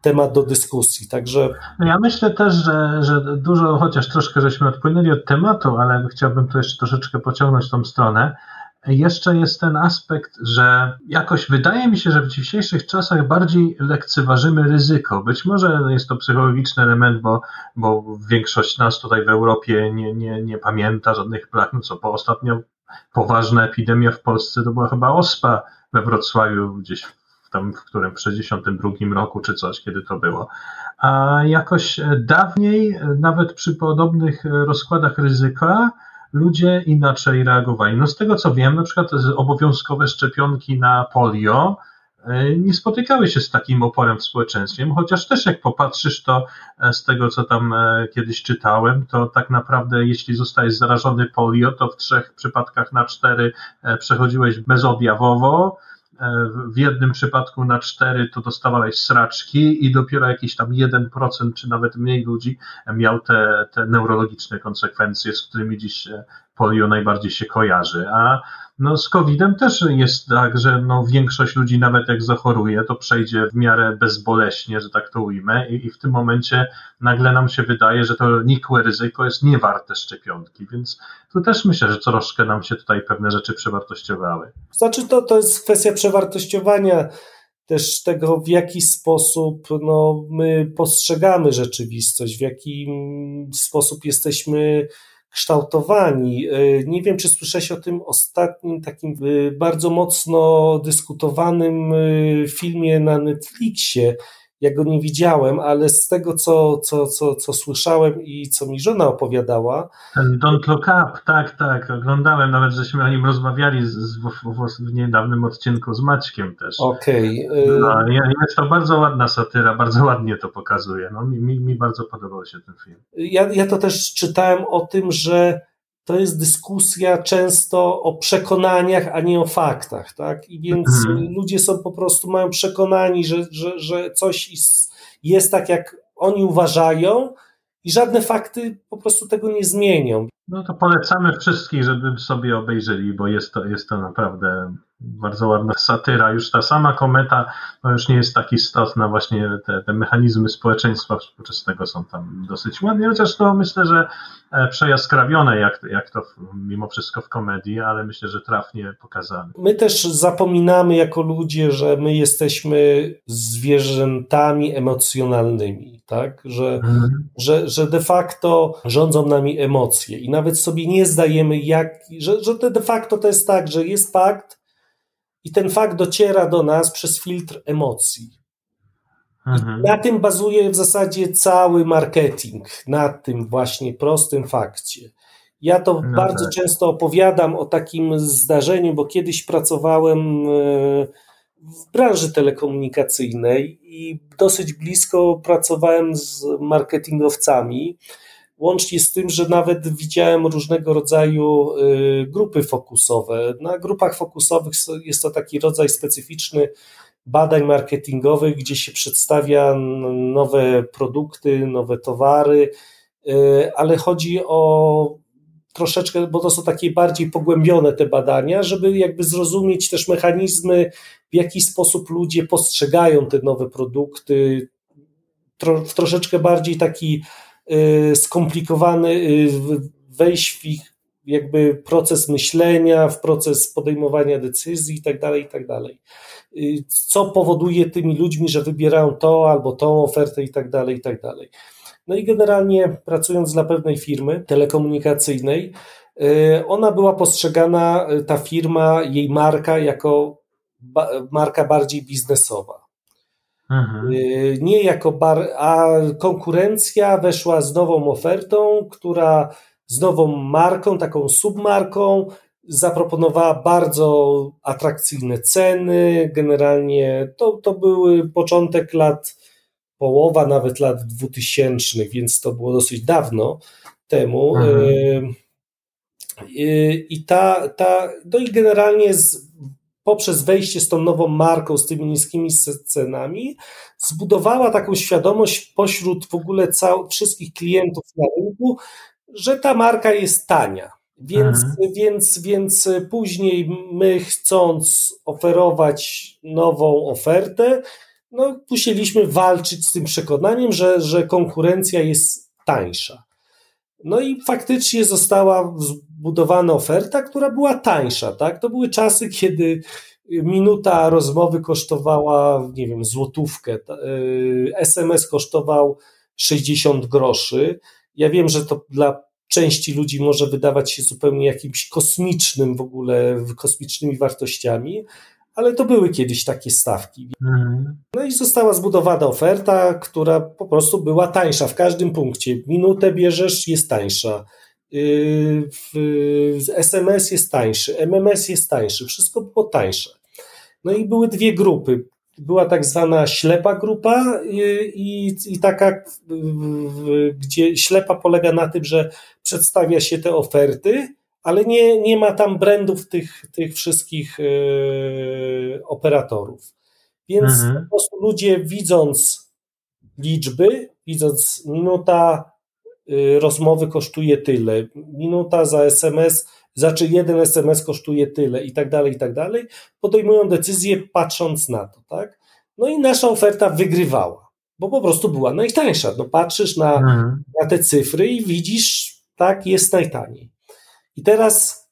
temat do dyskusji. Także. No ja myślę też, że, że dużo, chociaż troszkę żeśmy odpłynęli od tematu, ale chciałbym tu jeszcze troszeczkę pociągnąć tą stronę. Jeszcze jest ten aspekt, że jakoś wydaje mi się, że w dzisiejszych czasach bardziej lekceważymy ryzyko. Być może jest to psychologiczny element, bo, bo większość nas tutaj w Europie nie, nie, nie pamięta żadnych plag. No co, po ostatnio poważna epidemia w Polsce to była chyba ospa we Wrocławiu gdzieś tam w którym w 62 roku czy coś, kiedy to było. A jakoś dawniej, nawet przy podobnych rozkładach ryzyka, ludzie inaczej reagowali. No z tego co wiem, na przykład obowiązkowe szczepionki na polio e, nie spotykały się z takim oporem w społeczeństwie, chociaż też jak popatrzysz, to e, z tego co tam e, kiedyś czytałem, to tak naprawdę jeśli zostajesz zarażony polio, to w trzech przypadkach na cztery przechodziłeś bezobjawowo, w jednym przypadku na cztery to dostawałeś sraczki i dopiero jakiś tam 1% czy nawet mniej ludzi miał te, te neurologiczne konsekwencje, z którymi dziś polio najbardziej się kojarzy. A no z COVID-em też jest tak, że no większość ludzi nawet jak zachoruje, to przejdzie w miarę bezboleśnie, że tak to ujmę i, i w tym momencie nagle nam się wydaje, że to nikłe ryzyko jest niewarte szczepionki, więc tu też myślę, że troszkę nam się tutaj pewne rzeczy przewartościowały. Znaczy to, to jest kwestia przewartościowania też tego, w jaki sposób no, my postrzegamy rzeczywistość, w jaki sposób jesteśmy kształtowani. E, nie wiem, czy słyszałeś o tym ostatnim takim e, bardzo mocno dyskutowanym e, filmie na Netflixie, ja go nie widziałem, ale z tego, co, co, co, co słyszałem i co mi żona opowiadała. Ten Don't Look Up, tak, tak, oglądałem, nawet żeśmy o nim rozmawiali z, z, w, w, niedawnym odcinku z Maćkiem też. Okej. Okay. No, jest to bardzo ładna satyra, bardzo ładnie to pokazuje. No, mi, mi, mi bardzo podobał się ten film. Ja, ja to też czytałem o tym, że to jest dyskusja często o przekonaniach, a nie o faktach, tak? I więc mhm. ludzie są po prostu, mają przekonani, że, że, że coś jest tak, jak oni uważają, i żadne fakty po prostu tego nie zmienią. No to polecamy wszystkich, żeby sobie obejrzeli, bo jest to, jest to naprawdę bardzo ładna satyra. Już ta sama kometa no już nie jest tak istotna, właśnie te, te mechanizmy społeczeństwa współczesnego są tam dosyć ładnie, chociaż to myślę, że e, przejaskrawione, jak, jak to mimo wszystko w komedii, ale myślę, że trafnie pokazane. My też zapominamy jako ludzie, że my jesteśmy zwierzętami emocjonalnymi, tak? Że, mhm. że, że de facto rządzą nami emocje i nawet sobie nie zdajemy, jak, że, że de facto to jest tak, że jest fakt, i ten fakt dociera do nas przez filtr emocji. Mhm. Na tym bazuje w zasadzie cały marketing, na tym właśnie prostym fakcie. Ja to no bardzo tak. często opowiadam o takim zdarzeniu, bo kiedyś pracowałem e, w branży telekomunikacyjnej i dosyć blisko pracowałem z marketingowcami. Łącznie z tym, że nawet widziałem różnego rodzaju y, grupy fokusowe. Na grupach fokusowych jest to taki rodzaj specyficzny badań marketingowych, gdzie się przedstawia nowe produkty, nowe towary ale chodzi o troszeczkę, bo to są takie bardziej pogłębione te badania, żeby jakby zrozumieć też mechanizmy, w jaki sposób ludzie postrzegają te nowe produkty, w troszeczkę bardziej taki skomplikowany, wejść w ich jakby proces myślenia, w proces podejmowania decyzji i tak dalej, i tak. Y, co powoduje tymi ludźmi, że wybierają to albo tą ofertę i tak dalej, i dalej. No i generalnie pracując dla pewnej firmy telekomunikacyjnej, y, ona była postrzegana, y, ta firma, jej marka, jako marka bardziej biznesowa. Mhm. Nie jako bar, a konkurencja weszła z nową ofertą, która z nową marką, taką submarką. Zaproponowała bardzo atrakcyjne ceny. Generalnie to, to były początek lat, połowa nawet lat 2000, więc to było dosyć dawno temu. Mhm. I ta, ta, no i generalnie z, poprzez wejście z tą nową marką, z tymi niskimi cenami, zbudowała taką świadomość pośród w ogóle cał, wszystkich klientów na rynku, że ta marka jest tania. Więc, mhm. więc, więc później my chcąc oferować nową ofertę, no, musieliśmy walczyć z tym przekonaniem, że, że konkurencja jest tańsza. No i faktycznie została zbudowana oferta, która była tańsza. Tak? To były czasy, kiedy minuta rozmowy kosztowała, nie wiem, złotówkę. SMS y, kosztował 60 groszy. Ja wiem, że to dla części ludzi może wydawać się zupełnie jakimś kosmicznym w ogóle, kosmicznymi wartościami, ale to były kiedyś takie stawki. Mhm. No i została zbudowana oferta, która po prostu była tańsza w każdym punkcie. Minutę bierzesz, jest tańsza. SMS jest tańszy, MMS jest tańszy, wszystko było tańsze. No i były dwie grupy była tak zwana ślepa grupa i, i taka, gdzie ślepa polega na tym, że przedstawia się te oferty, ale nie, nie ma tam brandów tych, tych wszystkich yy, operatorów. Więc mhm. po prostu ludzie widząc liczby, widząc minuta rozmowy kosztuje tyle, minuta za SMS znaczy jeden SMS kosztuje tyle i tak dalej, i tak dalej, podejmują decyzję patrząc na to, tak? No i nasza oferta wygrywała, bo po prostu była najtańsza. No patrzysz na, mhm. na te cyfry i widzisz, tak, jest najtaniej. I teraz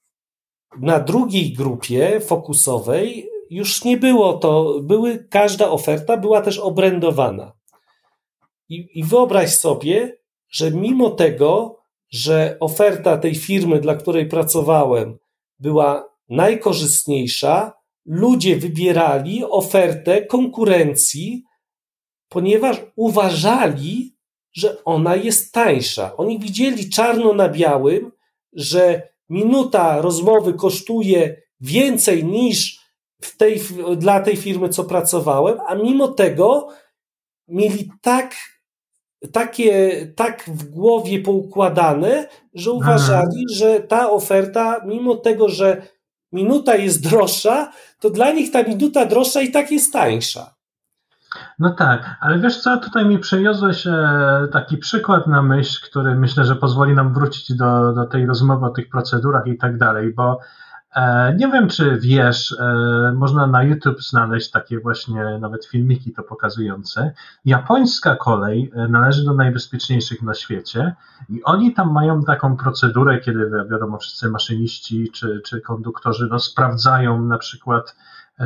na drugiej grupie fokusowej już nie było to, były, każda oferta była też obrędowana. I, I wyobraź sobie, że mimo tego, że oferta tej firmy, dla której pracowałem, była najkorzystniejsza, ludzie wybierali ofertę konkurencji, ponieważ uważali, że ona jest tańsza. Oni widzieli czarno na białym, że minuta rozmowy kosztuje więcej niż w tej, dla tej firmy, co pracowałem, a mimo tego mieli tak takie, tak w głowie poukładane, że uważali, że ta oferta, mimo tego, że minuta jest droższa, to dla nich ta minuta droższa i tak jest tańsza. No tak, ale wiesz co, tutaj mi przyniosłeś e, taki przykład na myśl, który myślę, że pozwoli nam wrócić do, do tej rozmowy o tych procedurach i tak dalej, bo nie wiem, czy wiesz, e, można na YouTube znaleźć takie właśnie nawet filmiki to pokazujące. Japońska kolej e, należy do najbezpieczniejszych na świecie i oni tam mają taką procedurę, kiedy wiadomo, wszyscy maszyniści czy, czy konduktorzy no, sprawdzają na przykład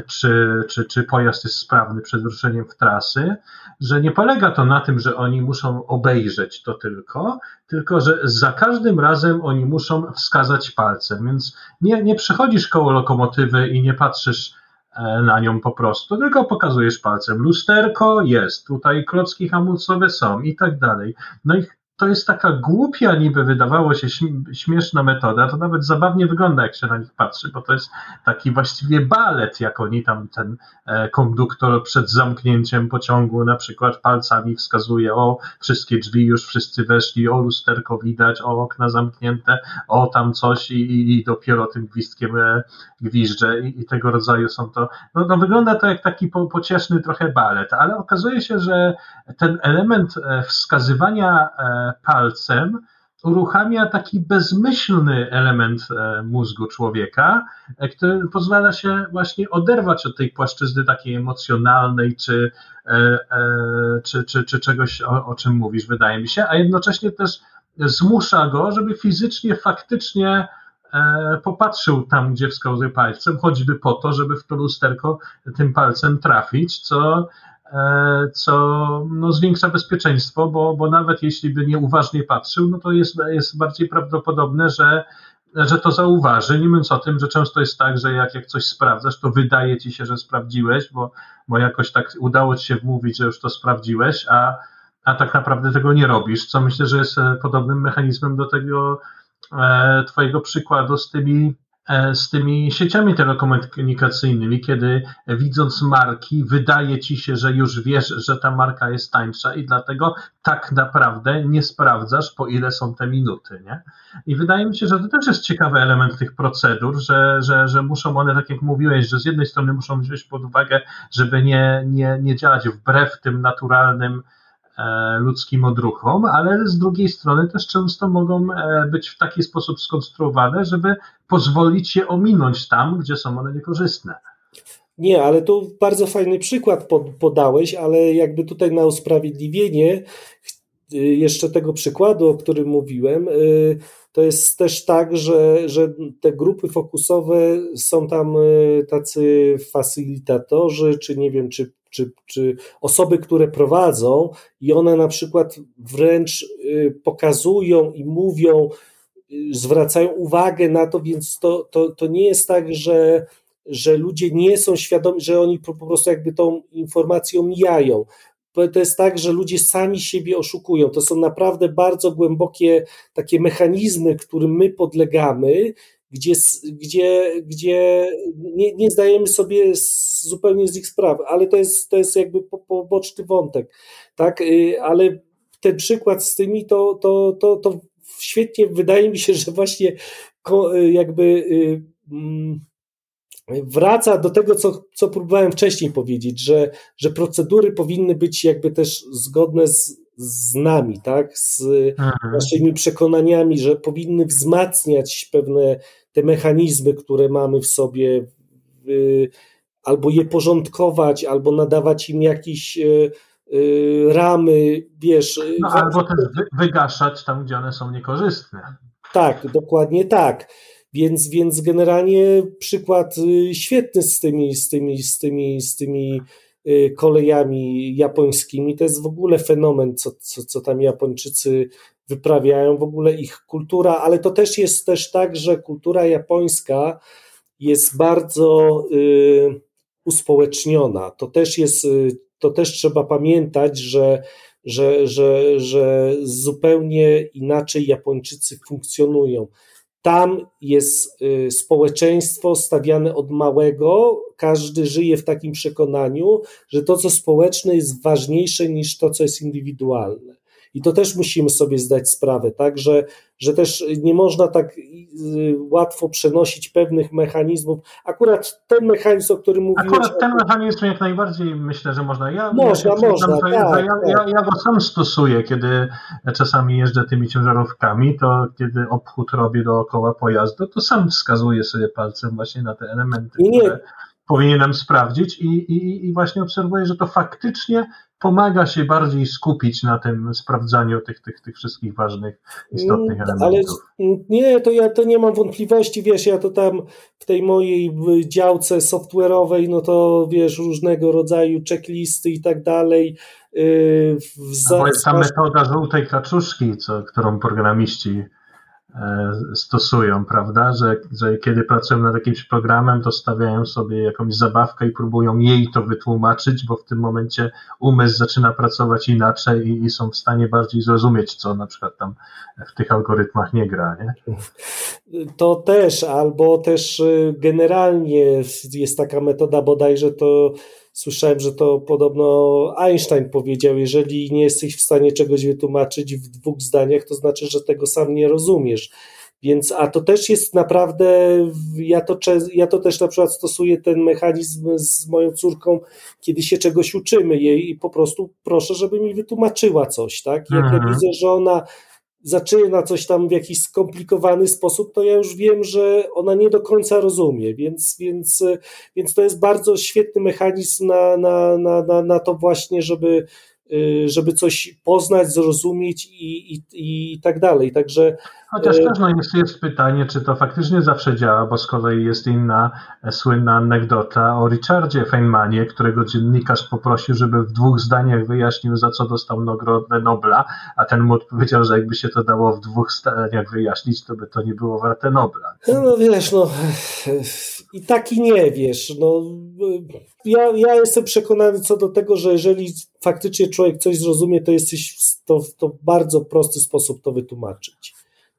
czy, czy, czy pojazd jest sprawny przed ruszeniem w trasy, że nie polega to na tym, że oni muszą obejrzeć to tylko, tylko że za każdym razem oni muszą wskazać palcem, więc nie, nie przechodzisz koło lokomotywy i nie patrzysz e, na nią po prostu, tylko pokazujesz palcem. Lusterko jest, tutaj klocki hamulcowe są i tak dalej. No i to jest taka głupia niby wydawało się śmieszna metoda, to nawet zabawnie wygląda jak się na nich patrzy, bo to jest taki właściwie balet, jak oni tam ten e, konduktor przed zamknięciem pociągu na przykład palcami wskazuje, o wszystkie drzwi już wszyscy weszli, o lusterko widać, o okna zamknięte, o tam coś i, i dopiero tym gwizdkiem e, gwizdże i, i, tego rodzaju są to, no, no wygląda to jak taki po, pocieszny trochę balet, ale okazuje się, że ten element e, wskazywania palcem uruchamia taki bezmyślny element mózgu człowieka, który pozwala się właśnie oderwać od tej płaszczyzny takiej emocjonalnej, czy, czy, czy, czy czegoś, o, o czym mówisz, wydaje mi się, a jednocześnie też zmusza go, żeby fizycznie, faktycznie E, popatrzył tam, gdzie wskazuje palcem, choćby po to, żeby w to lusterko tym palcem trafić, co, e, co no, zwiększa bezpieczeństwo, bo, bo nawet jeśli by nieuważnie patrzył, no to jest, jest bardziej prawdopodobne, że, że to zauważy, nie mówiąc o tym, że często jest tak, że jak, jak coś sprawdzasz, to wydaje ci się, że sprawdziłeś, bo, bo jakoś tak udało ci się wmówić, że już to sprawdziłeś, a, a tak naprawdę tego nie robisz, co myślę, że jest e, podobnym mechanizmem do tego, E, twojego przykładu z tymi, e, z tymi sieciami telekomunikacyjnymi, kiedy widząc marki, wydaje ci się, że już wiesz, że ta marka jest tańsza i dlatego tak naprawdę nie sprawdzasz, po ile są te minuty. Nie? I wydaje mi się, że to też jest ciekawy element tych procedur, że, że, że muszą one, tak jak mówiłeś, że z jednej strony muszą wziąć pod uwagę, żeby nie, nie, nie działać wbrew tym naturalnym E, ludzkim odruchom, ale z drugiej strony też często mogą e, być w taki sposób skonstruowane, żeby pozwolić je ominąć tam, gdzie są one niekorzystne. Nie, ale tu bardzo fajny przykład podałeś, ale jakby tutaj na usprawiedliwienie y, jeszcze tego przykładu, o którym mówiłem, y, to jest też tak, że, że te grupy fokusowe są tam y, tacy facylitatorzy, czy nie wiem, czy czy, czy osoby, które prowadzą i one na przykład wręcz y, pokazują i mówią, y, zwracają uwagę na to, więc to, to, to nie jest tak, że, że ludzie nie są świadomi, że oni po, prostu jakby tą informacją mijają. To jest tak, że ludzie sami siebie oszukują. To są naprawdę bardzo głębokie takie mechanizmy, którym my podlegamy, gdzie, gdzie, gdzie nie, nie zdajemy sobie zupełnie z ich sprawy, ale to jest, to jest jakby poboczny wątek, tak, y, ale ten przykład z tymi to, to, to, to świetnie wydaje mi się, że właśnie y, jakby y, mm, wraca do tego, co, co próbowałem wcześniej powiedzieć, że, że procedury powinny być jakby też zgodne z, z nami, tak, z mhm. naszymi przekonaniami, że powinny wzmacniać pewne te mechanizmy, które mamy w sobie, albo je porządkować, albo nadawać im jakieś e, e, ramy, wiesz. No, albo też wygaszać tam, gdzie one są niekorzystne. Tak, dokładnie tak. Więc, więc generalnie przykład y, świetny z tymi, z tymi, z tymi, z tymi y, kolejami japońskimi. To jest w ogóle fenomen, co, co, co tam Japończycy wyprawiają, w ogóle ich kultura, ale to też jest też tak, że kultura japońska jest bardzo y, uspołeczniona. To też jest, y, to też trzeba pamiętać, że, że, że, że zupełnie inaczej Japończycy funkcjonują. Tam jest y, społeczeństwo stawiane od małego, każdy żyje w takim przekonaniu, że to, co społeczne, jest ważniejsze niż to, co jest indywidualne. I to też musimy sobie zdać sprawę, tak, że, że też nie można tak y, łatwo przenosić pewnych mechanizmów. Akurat ten mechanizm, o którym mówiłem. Akurat ten mechanizm jak najbardziej myślę, że można. Ja, można, ja można. tak, ja, tak. Ja, ja, go sam stosuję, kiedy czasami jeżdżę tymi ciężarówkami, to kiedy obchód robię dookoła pojazdu, to sam wskazuję sobie palcem właśnie na te elementy, nie, nie. które powinienem sprawdzić i, i, i właśnie obserwuję, że to faktycznie pomaga się bardziej skupić na tym sprawdzaniu tych, tych, tych wszystkich ważnych, istotnych mm, elementów. Ale nie, to ja to nie mam wątpliwości, wiesz, ja to tam w tej mojej działce software'owej, no to wiesz, różnego rodzaju checklisty i tak dalej. Yy, to jest ta metoda żółtej kaczuszki, co, którą programiści stosują, prawda? Że, że kiedy pracują nad jakimś programem, to stawiają sobie jakąś zabawkę i próbują jej to wytłumaczyć, bo w tym momencie umysł zaczyna pracować inaczej i, i są w stanie bardziej zrozumieć, co na przykład tam w tych algorytmach nie gra, nie? To też, albo też y, generalnie jest taka metoda bodajże to Słyszałem, że to podobno Einstein powiedział: Jeżeli nie jesteś w stanie czegoś wytłumaczyć w dwóch zdaniach, to znaczy, że tego sam nie rozumiesz. Więc, a to też jest naprawdę, ja to, ja to też na przykład stosuję ten mechanizm z moją córką, kiedy się czegoś uczymy jej i po prostu proszę, żeby mi wytłumaczyła coś, tak? Jak mhm. ja widzę, że ona zaczyna coś tam w jakiś skomplikowany sposób, to ja już wiem, że ona nie do końca rozumie, więc, więc, więc to jest bardzo świetny mechanizm na, na, na, na to właśnie, żeby żeby coś poznać, zrozumieć i, i, i tak dalej. Także Chociaż e, też no, jest, jest pytanie, czy to faktycznie zawsze działa, bo z kolei jest inna e, słynna anegdota o Richardzie Feynmanie, którego dziennikarz poprosił, żeby w dwóch zdaniach wyjaśnił, za co dostał Nagrodę Nobla, a ten mu odpowiedział, że jakby się to dało w dwóch zdaniach wyjaśnić, to by to nie było warte Nobla. No, no wiesz, no i tak i nie, wiesz, no ja, ja jestem przekonany co do tego, że jeżeli faktycznie człowiek coś zrozumie, to jesteś to, to w bardzo prosty sposób to wytłumaczyć.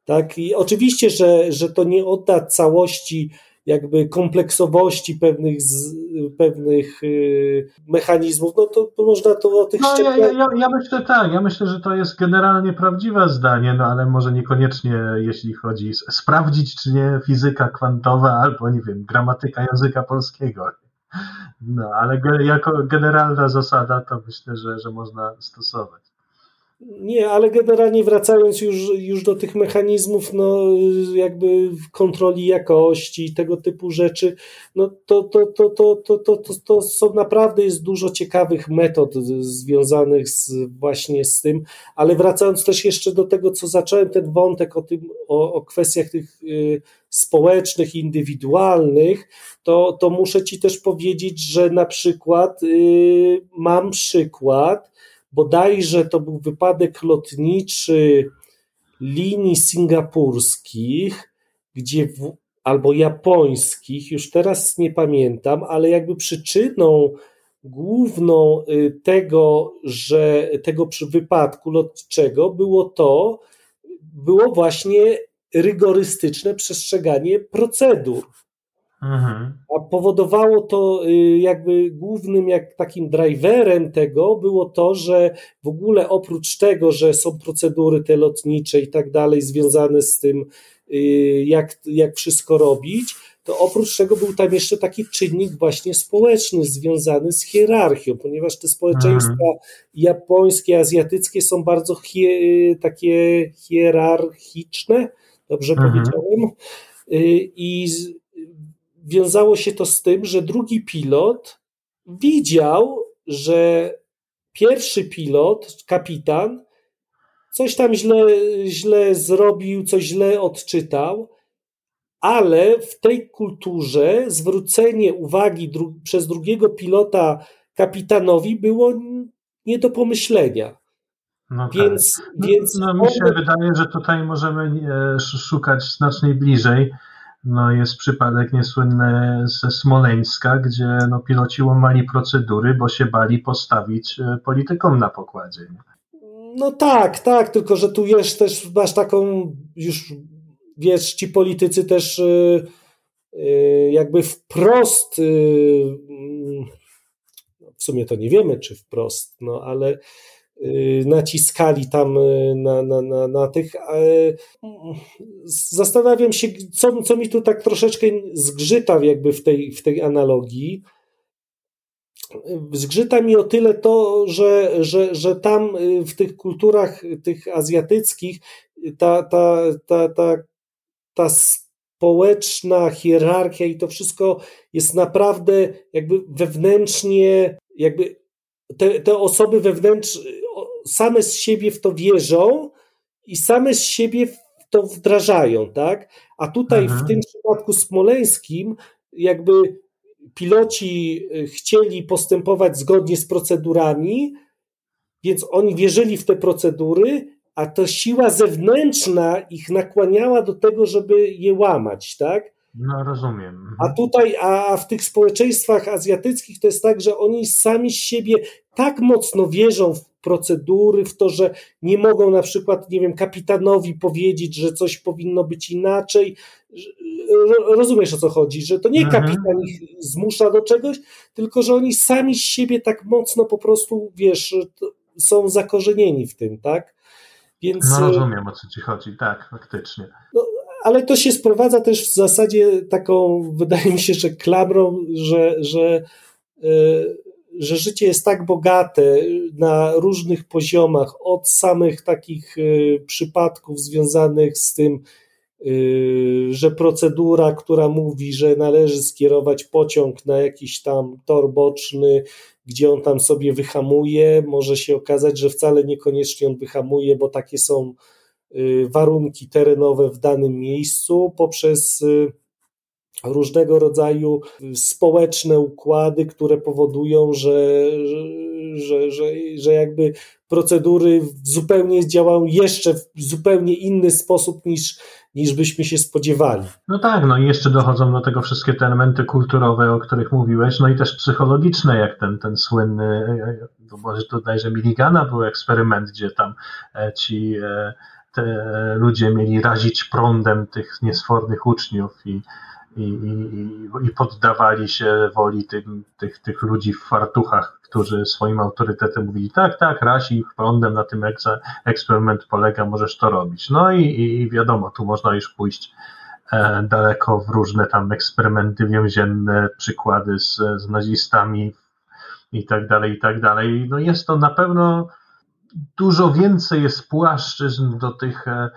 Tak? I oczywiście, że, że to nie odda całości jakby kompleksowości pewnych, z, pewnych yy, mechanizmów, no to, to, można to o tych no, ja, ja, ja, myślę tak, ja myślę, że to jest generalnie prawdziwe zdanie, no ale może niekoniecznie jeśli chodzi sprawdzić, czy nie fizyka kwantowa albo nie wiem, gramatyka języka polskiego. No, ale jako generalna zasada to myślę, że, że można stosować. Nie, ale generalnie wracając już, już do tych mechanizmów, no jakby kontroli jakości tego typu rzeczy, no to, to, to, to, to, to, to, to są naprawdę jest dużo ciekawych metod związanych z, właśnie z tym, ale wracając też jeszcze do tego, co zacząłem ten wątek o tym, o, o kwestiach tych y, społecznych, indywidualnych, to, to muszę Ci też powiedzieć, że na przykład y, mam przykład, bodajże to był wypadek lotniczy linii singapurskich, gdzie w, albo japońskich, już teraz nie pamiętam, ale jakby przyczyną główną y, tego, że tego wypadku lotniczego było to, było właśnie rygorystyczne przestrzeganie procedur. Mhm. A powodowało to y, jakby głównym jak takim driverem tego było to, że w ogóle oprócz tego, że są procedury te lotnicze i tak dalej związane z tym, y, jak, jak wszystko robić, to oprócz tego był tam jeszcze taki czynnik właśnie społeczny związany z hierarchią, ponieważ te społeczeństwa mhm. japońskie, azjatyckie są bardzo hie, takie hierarchiczne, dobrze mhm. powiedziałem, y, i wiązało się to z tym, że drugi pilot widział, że pierwszy pilot, kapitan, coś tam źle, źle zrobił, coś źle odczytał, ale w tej kulturze zwrócenie uwagi dru przez drugiego pilota kapitanowi było nie do pomyślenia. No więc, tak. więc no, no mi się on... wydaje, że tutaj możemy e, szukać znacznie bliżej no jest przypadek niesłynny ze Smoleńska, gdzie no, piloci łamali procedury, bo się bali postawić e, politykom na pokładzie. No tak, tak, tylko że tu jest też masz taką już wiesz, ci politycy też yy, jakby wprost yy, w sumie to nie wiemy, czy wprost, no ale naciskali tam y, na, na, na, na tych. Zastanawiam się, co, co mi tu tak troszeczkę zgrzyta jakby w tej, w tej analogii. Zgrzyta mi o tyle to, że, że, że tam y, w tych kulturach tych azjatyckich ta, ta, ta, ta, ta społeczna hierarchia i to wszystko jest naprawdę jakby wewnętrznie, jakby te, te osoby wewnętrzne same z siebie w to wierzą i same z siebie w to wdrażają, tak? A tutaj mhm. w tym przypadku smoleńskim jakby piloci y, chcieli postępować zgodnie z procedurami, więc oni wierzyli w te procedury, a to siła zewnętrzna ich nakłaniała do tego, żeby je łamać, tak? No, rozumiem. Mhm. A tutaj, a w tych społeczeństwach azjatyckich to jest tak, że oni sami z siebie tak mocno wierzą w procedury, w to, że nie mogą na przykład, nie wiem, kapitanowi powiedzieć, że coś powinno być inaczej. Rozumiesz o co chodzi, że to nie mhm. kapitan ich zmusza do czegoś, tylko że oni sami z siebie tak mocno po prostu, wiesz, są zakorzenieni w tym, tak? Więc, no rozumiem o co ci chodzi, tak, faktycznie. No, ale to się sprowadza też w zasadzie taką, wydaje mi się, że klamrą, że, że, że życie jest tak bogate na różnych poziomach, od samych takich przypadków związanych z tym, że procedura, która mówi, że należy skierować pociąg na jakiś tam tor boczny, gdzie on tam sobie wyhamuje, może się okazać, że wcale niekoniecznie on wyhamuje, bo takie są y, warunki terenowe w danym miejscu, poprzez y, różnego rodzaju społeczne układy, które powodują, że, że, że, że jakby procedury zupełnie działają jeszcze w zupełnie inny sposób niż, niż byśmy się spodziewali. No tak, no i jeszcze dochodzą do tego wszystkie te elementy kulturowe, o których mówiłeś, no i też psychologiczne, jak ten, ten słynny, może tutaj, że Miligana był eksperyment, gdzie tam e, ci e, ludzie mieli razić prądem tych niesfornych uczniów i i, i, i poddawali się woli tych, tych ludzi w fartuchach, którzy swoim autorytetem mówili, tak, tak, ich prądem, na tym eksperyment polega, możesz to robić. No i, i wiadomo, tu można już pójść e, daleko w różne tam eksperymenty więzienne, przykłady z, z nazistami i tak dalej, i tak dalej. No jest to na pewno dużo więcej jest płaszczyzn do tych e,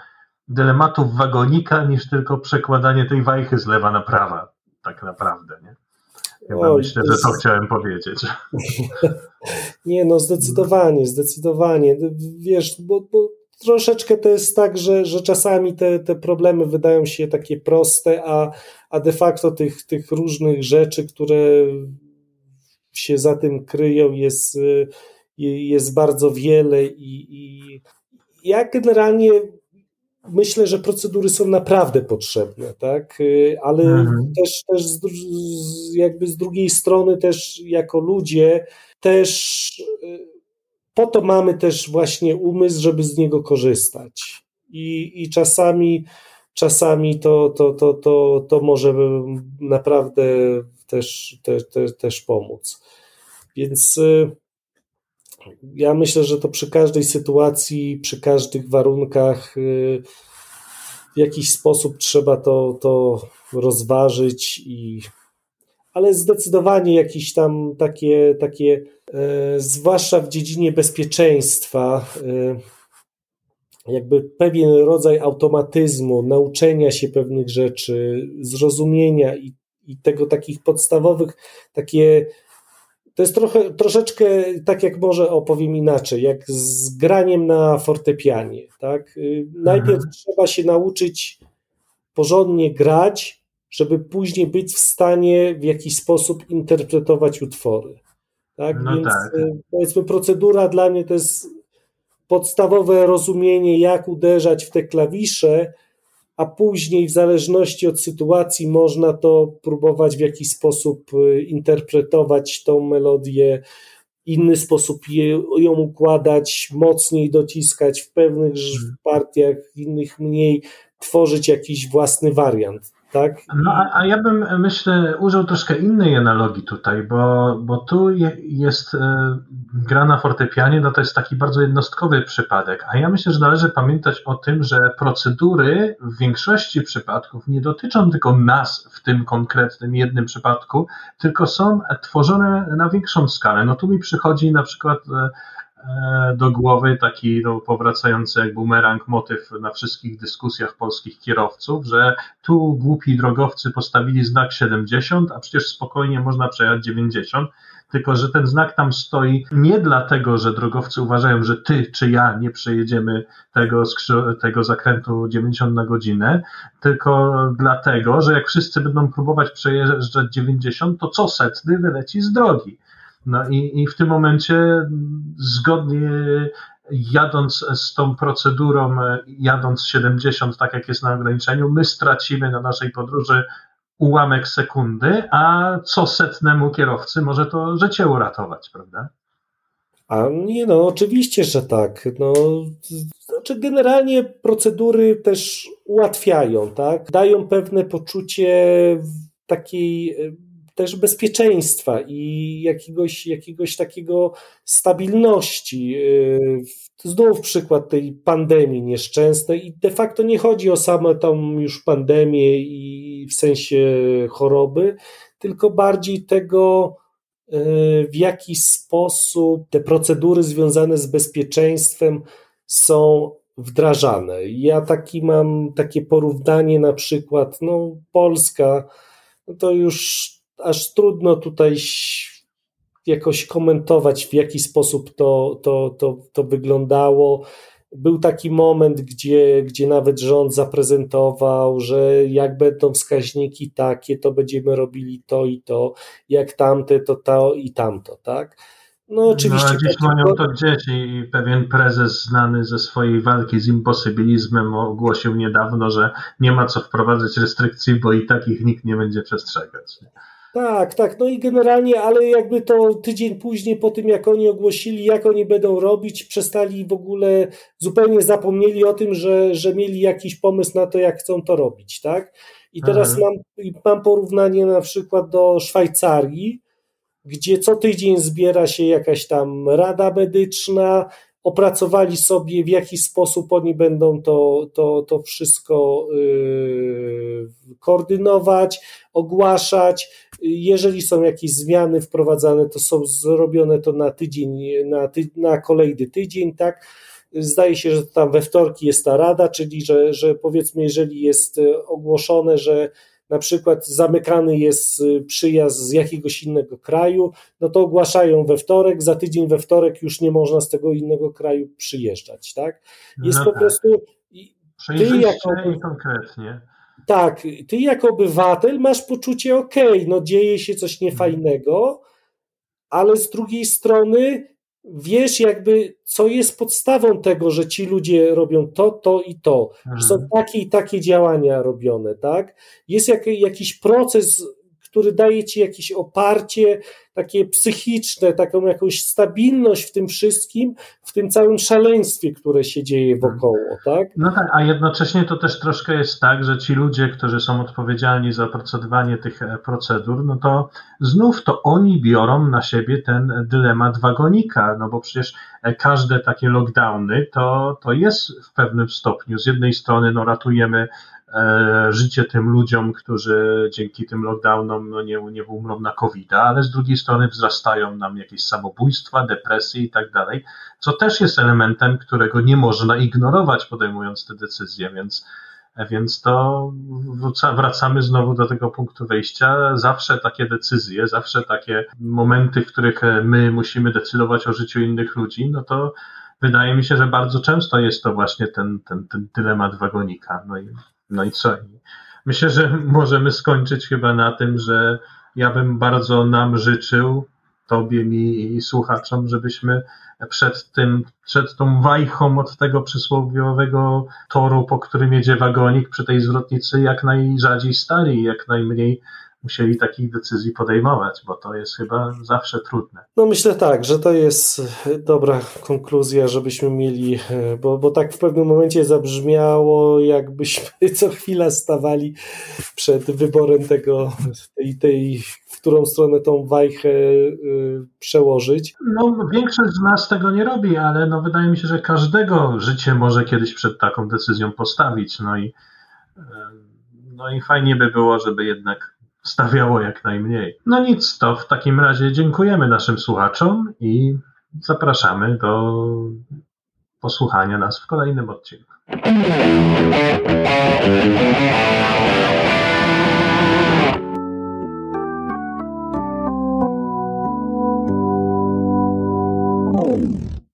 dylematów wagonika niż tylko przekładanie tej wajchy z lewa na prawa, tak naprawdę, nie? Chyba myślę, że to chciałem powiedzieć. Nie, no zdecydowanie, zdecydowanie. Wiesz, bo, bo troszeczkę to jest tak, że, że czasami te, te problemy wydają się takie proste, a, a de facto tych, tych różnych rzeczy, które się za tym kryją, jest, jest bardzo wiele i, i ja generalnie myślę, że procedury są naprawdę potrzebne, tak? Y, ale mhm. też, też z, jakby z drugiej strony też jako ludzie też y, po to mamy też właśnie umysł, żeby z niego korzystać. I, i czasami czasami to, to, to, to, to może naprawdę też, te, te, też pomóc. Więc y, ja myślę, że to przy każdej sytuacji, przy każdych warunkach y, w jakiś sposób trzeba to, to rozważyć i ale zdecydowanie jakieś tam takie, takie e, zwłaszcza w dziedzinie bezpieczeństwa, e, jakby pewien rodzaj automatyzmu, nauczenia się pewnych rzeczy, zrozumienia i, i tego takich podstawowych, takie to jest trochę, troszeczkę tak jak może opowiem inaczej, jak z graniem na fortepianie. Tak? Y, najpierw mhm. trzeba się nauczyć porządnie grać, żeby później być w stanie w jakiś sposób interpretować utwory. Tak? No Więc tak. Y, powiedzmy, procedura dla mnie to jest podstawowe rozumienie, jak uderzać w te klawisze, a później w zależności od sytuacji można to próbować w jakiś sposób y, interpretować tą melodię, inny sposób ją układać, mocniej dociskać w pewnych mhm. partiach, w innych mniej, tworzyć jakiś własny wariant tak? No, a, a, ja bym, myślę, użył troszkę innej analogii tutaj, bo, bo tu je, jest e, gra na fortepianie, no to jest taki bardzo jednostkowy przypadek, a ja myślę, że należy pamiętać o tym, że procedury w większości przypadków nie dotyczą tylko nas w tym konkretnym jednym przypadku, tylko są tworzone na większą skalę. No tu mi przychodzi na przykład E, do głowy taki no, powracający jak bumerang motyw na wszystkich dyskusjach polskich kierowców, że tu głupi drogowcy postawili znak 70, a przecież spokojnie można przejechać 90, tylko że ten znak tam stoi nie dlatego, że drogowcy uważają, że ty czy ja nie przejedziemy tego, tego zakrętu 90 na godzinę, tylko dlatego, że jak wszyscy będą próbować przejeżdżać 90, to co setny wyleci z drogi. No i, i w tym momencie zgodnie jadąc z tą procedurą, jadąc 70, tak jak jest na ograniczeniu, my stracimy na naszej podróży ułamek sekundy, a co setnemu kierowcy może to życie uratować, prawda? A nie no, oczywiście, że tak. No, znaczy generalnie procedury też ułatwiają, tak? Dają pewne poczucie takiej też bezpieczeństwa i jakiegoś, jakiegoś takiego stabilności. Y, znów przykład tej pandemii nieszczęsnej i de facto nie chodzi o same tą już pandemię i w sensie choroby, tylko bardziej tego, y, w jaki sposób te procedury związane z bezpieczeństwem są wdrażane. Ja taki mam takie porównanie na przykład, no Polska, no to już aż trudno tutaj jakoś komentować, w jaki sposób to, to, to, to wyglądało. Był taki moment, gdzie, gdzie nawet rząd zaprezentował, że jak będą wskaźniki takie, to będziemy robili to i to, jak tamte, to to i tamto, tak? No oczywiście. No, dziś mają to dzieci i pewien prezes znany ze swojej walki z imposybilizmem ogłosił niedawno, że nie ma co wprowadzać restrykcji, bo i takich nikt nie będzie przestrzegać. Tak, tak, no i generalnie, ale jakby to tydzień później po tym, jak oni ogłosili, jak oni będą robić, przestali w ogóle, zupełnie zapomnieli o tym, że, że mieli jakiś pomysł na to, jak chcą to robić, tak? I teraz mam, mam porównanie na przykład do Szwajcarii, gdzie co tydzień zbiera się jakaś tam rada medyczna, opracowali sobie, w jaki sposób oni będą to, to, to wszystko yy, koordynować, ogłaszać. Jeżeli są jakieś zmiany wprowadzane, to są zrobione to na tydzień, na, ty, na kolejny tydzień, tak? Zdaje się, że tam we wtorki jest ta rada, czyli że, że powiedzmy, jeżeli jest ogłoszone, że na przykład zamykany jest y, przyjazd z jakiegoś innego kraju, no to ogłaszają we wtorek, za tydzień we wtorek już nie można z tego innego kraju przyjeżdżać, tak? Jest no po tak. prostu ty jako, konkretnie. Tak, ty jako obywatel masz poczucie, okej, okay, no dzieje się coś niefajnego, ale z drugiej strony wiesz jakby, co jest podstawą tego, że ci ludzie robią to, to i to, że są mhm. takie i takie działania robione, tak? Jest jak, jakiś proces, który daje ci jakieś oparcie takie psychiczne, taką jakąś stabilność w tym wszystkim, w tym całym szaleństwie, które się dzieje mhm. wokoło, tak? No tak, a jednocześnie to też troszkę jest tak, że ci ludzie, którzy są odpowiedzialni za opracowywanie tych e, procedur, no to znów to oni biorą na siebie ten dylemat wagonika, no bo przecież e, każde takie lockdowny to, to jest w pewnym stopniu, z jednej strony no ratujemy życie tym ludziom, którzy dzięki tym lockdownom no nie, nie umrą na covid ale z drugiej strony wzrastają nam jakieś samobójstwa, depresje i tak dalej, co też jest elementem, którego nie można ignorować podejmując te decyzje, więc więc to wracamy znowu do tego punktu wejścia. Zawsze takie decyzje, zawsze takie momenty, w których my musimy decydować o życiu innych ludzi, no to wydaje mi się, że bardzo często jest to właśnie ten, ten, ten dylemat wagonika. No i no i co? Myślę, że możemy skończyć chyba na tym, że ja bym bardzo nam życzył, tobie, mi i słuchaczom, żebyśmy przed tym, przed tą wajchą od tego przysłowiowego toru, po którym jedzie wagonik przy tej zwrotnicy, jak najrzadziej stali, jak najmniej musieli takich decyzji podejmować, bo to jest chyba zawsze trudne. No myślę tak, że to jest dobra konkluzja, żebyśmy mieli, bo, bo tak w pewnym momencie zabrzmiało, jakbyśmy co chwila stawali przed wyborem tego, tej, tej w którą stronę tą wajchę y, przełożyć. No, większość z nas tego nie robi, ale no, wydaje mi się, że każdego życie może kiedyś przed taką decyzją postawić. No i, y, no i fajnie by było, żeby jednak stawiało jak najmniej. No nic, to w takim razie dziękujemy naszym słuchaczom i zapraszamy do posłuchania nas w kolejnym odcinku.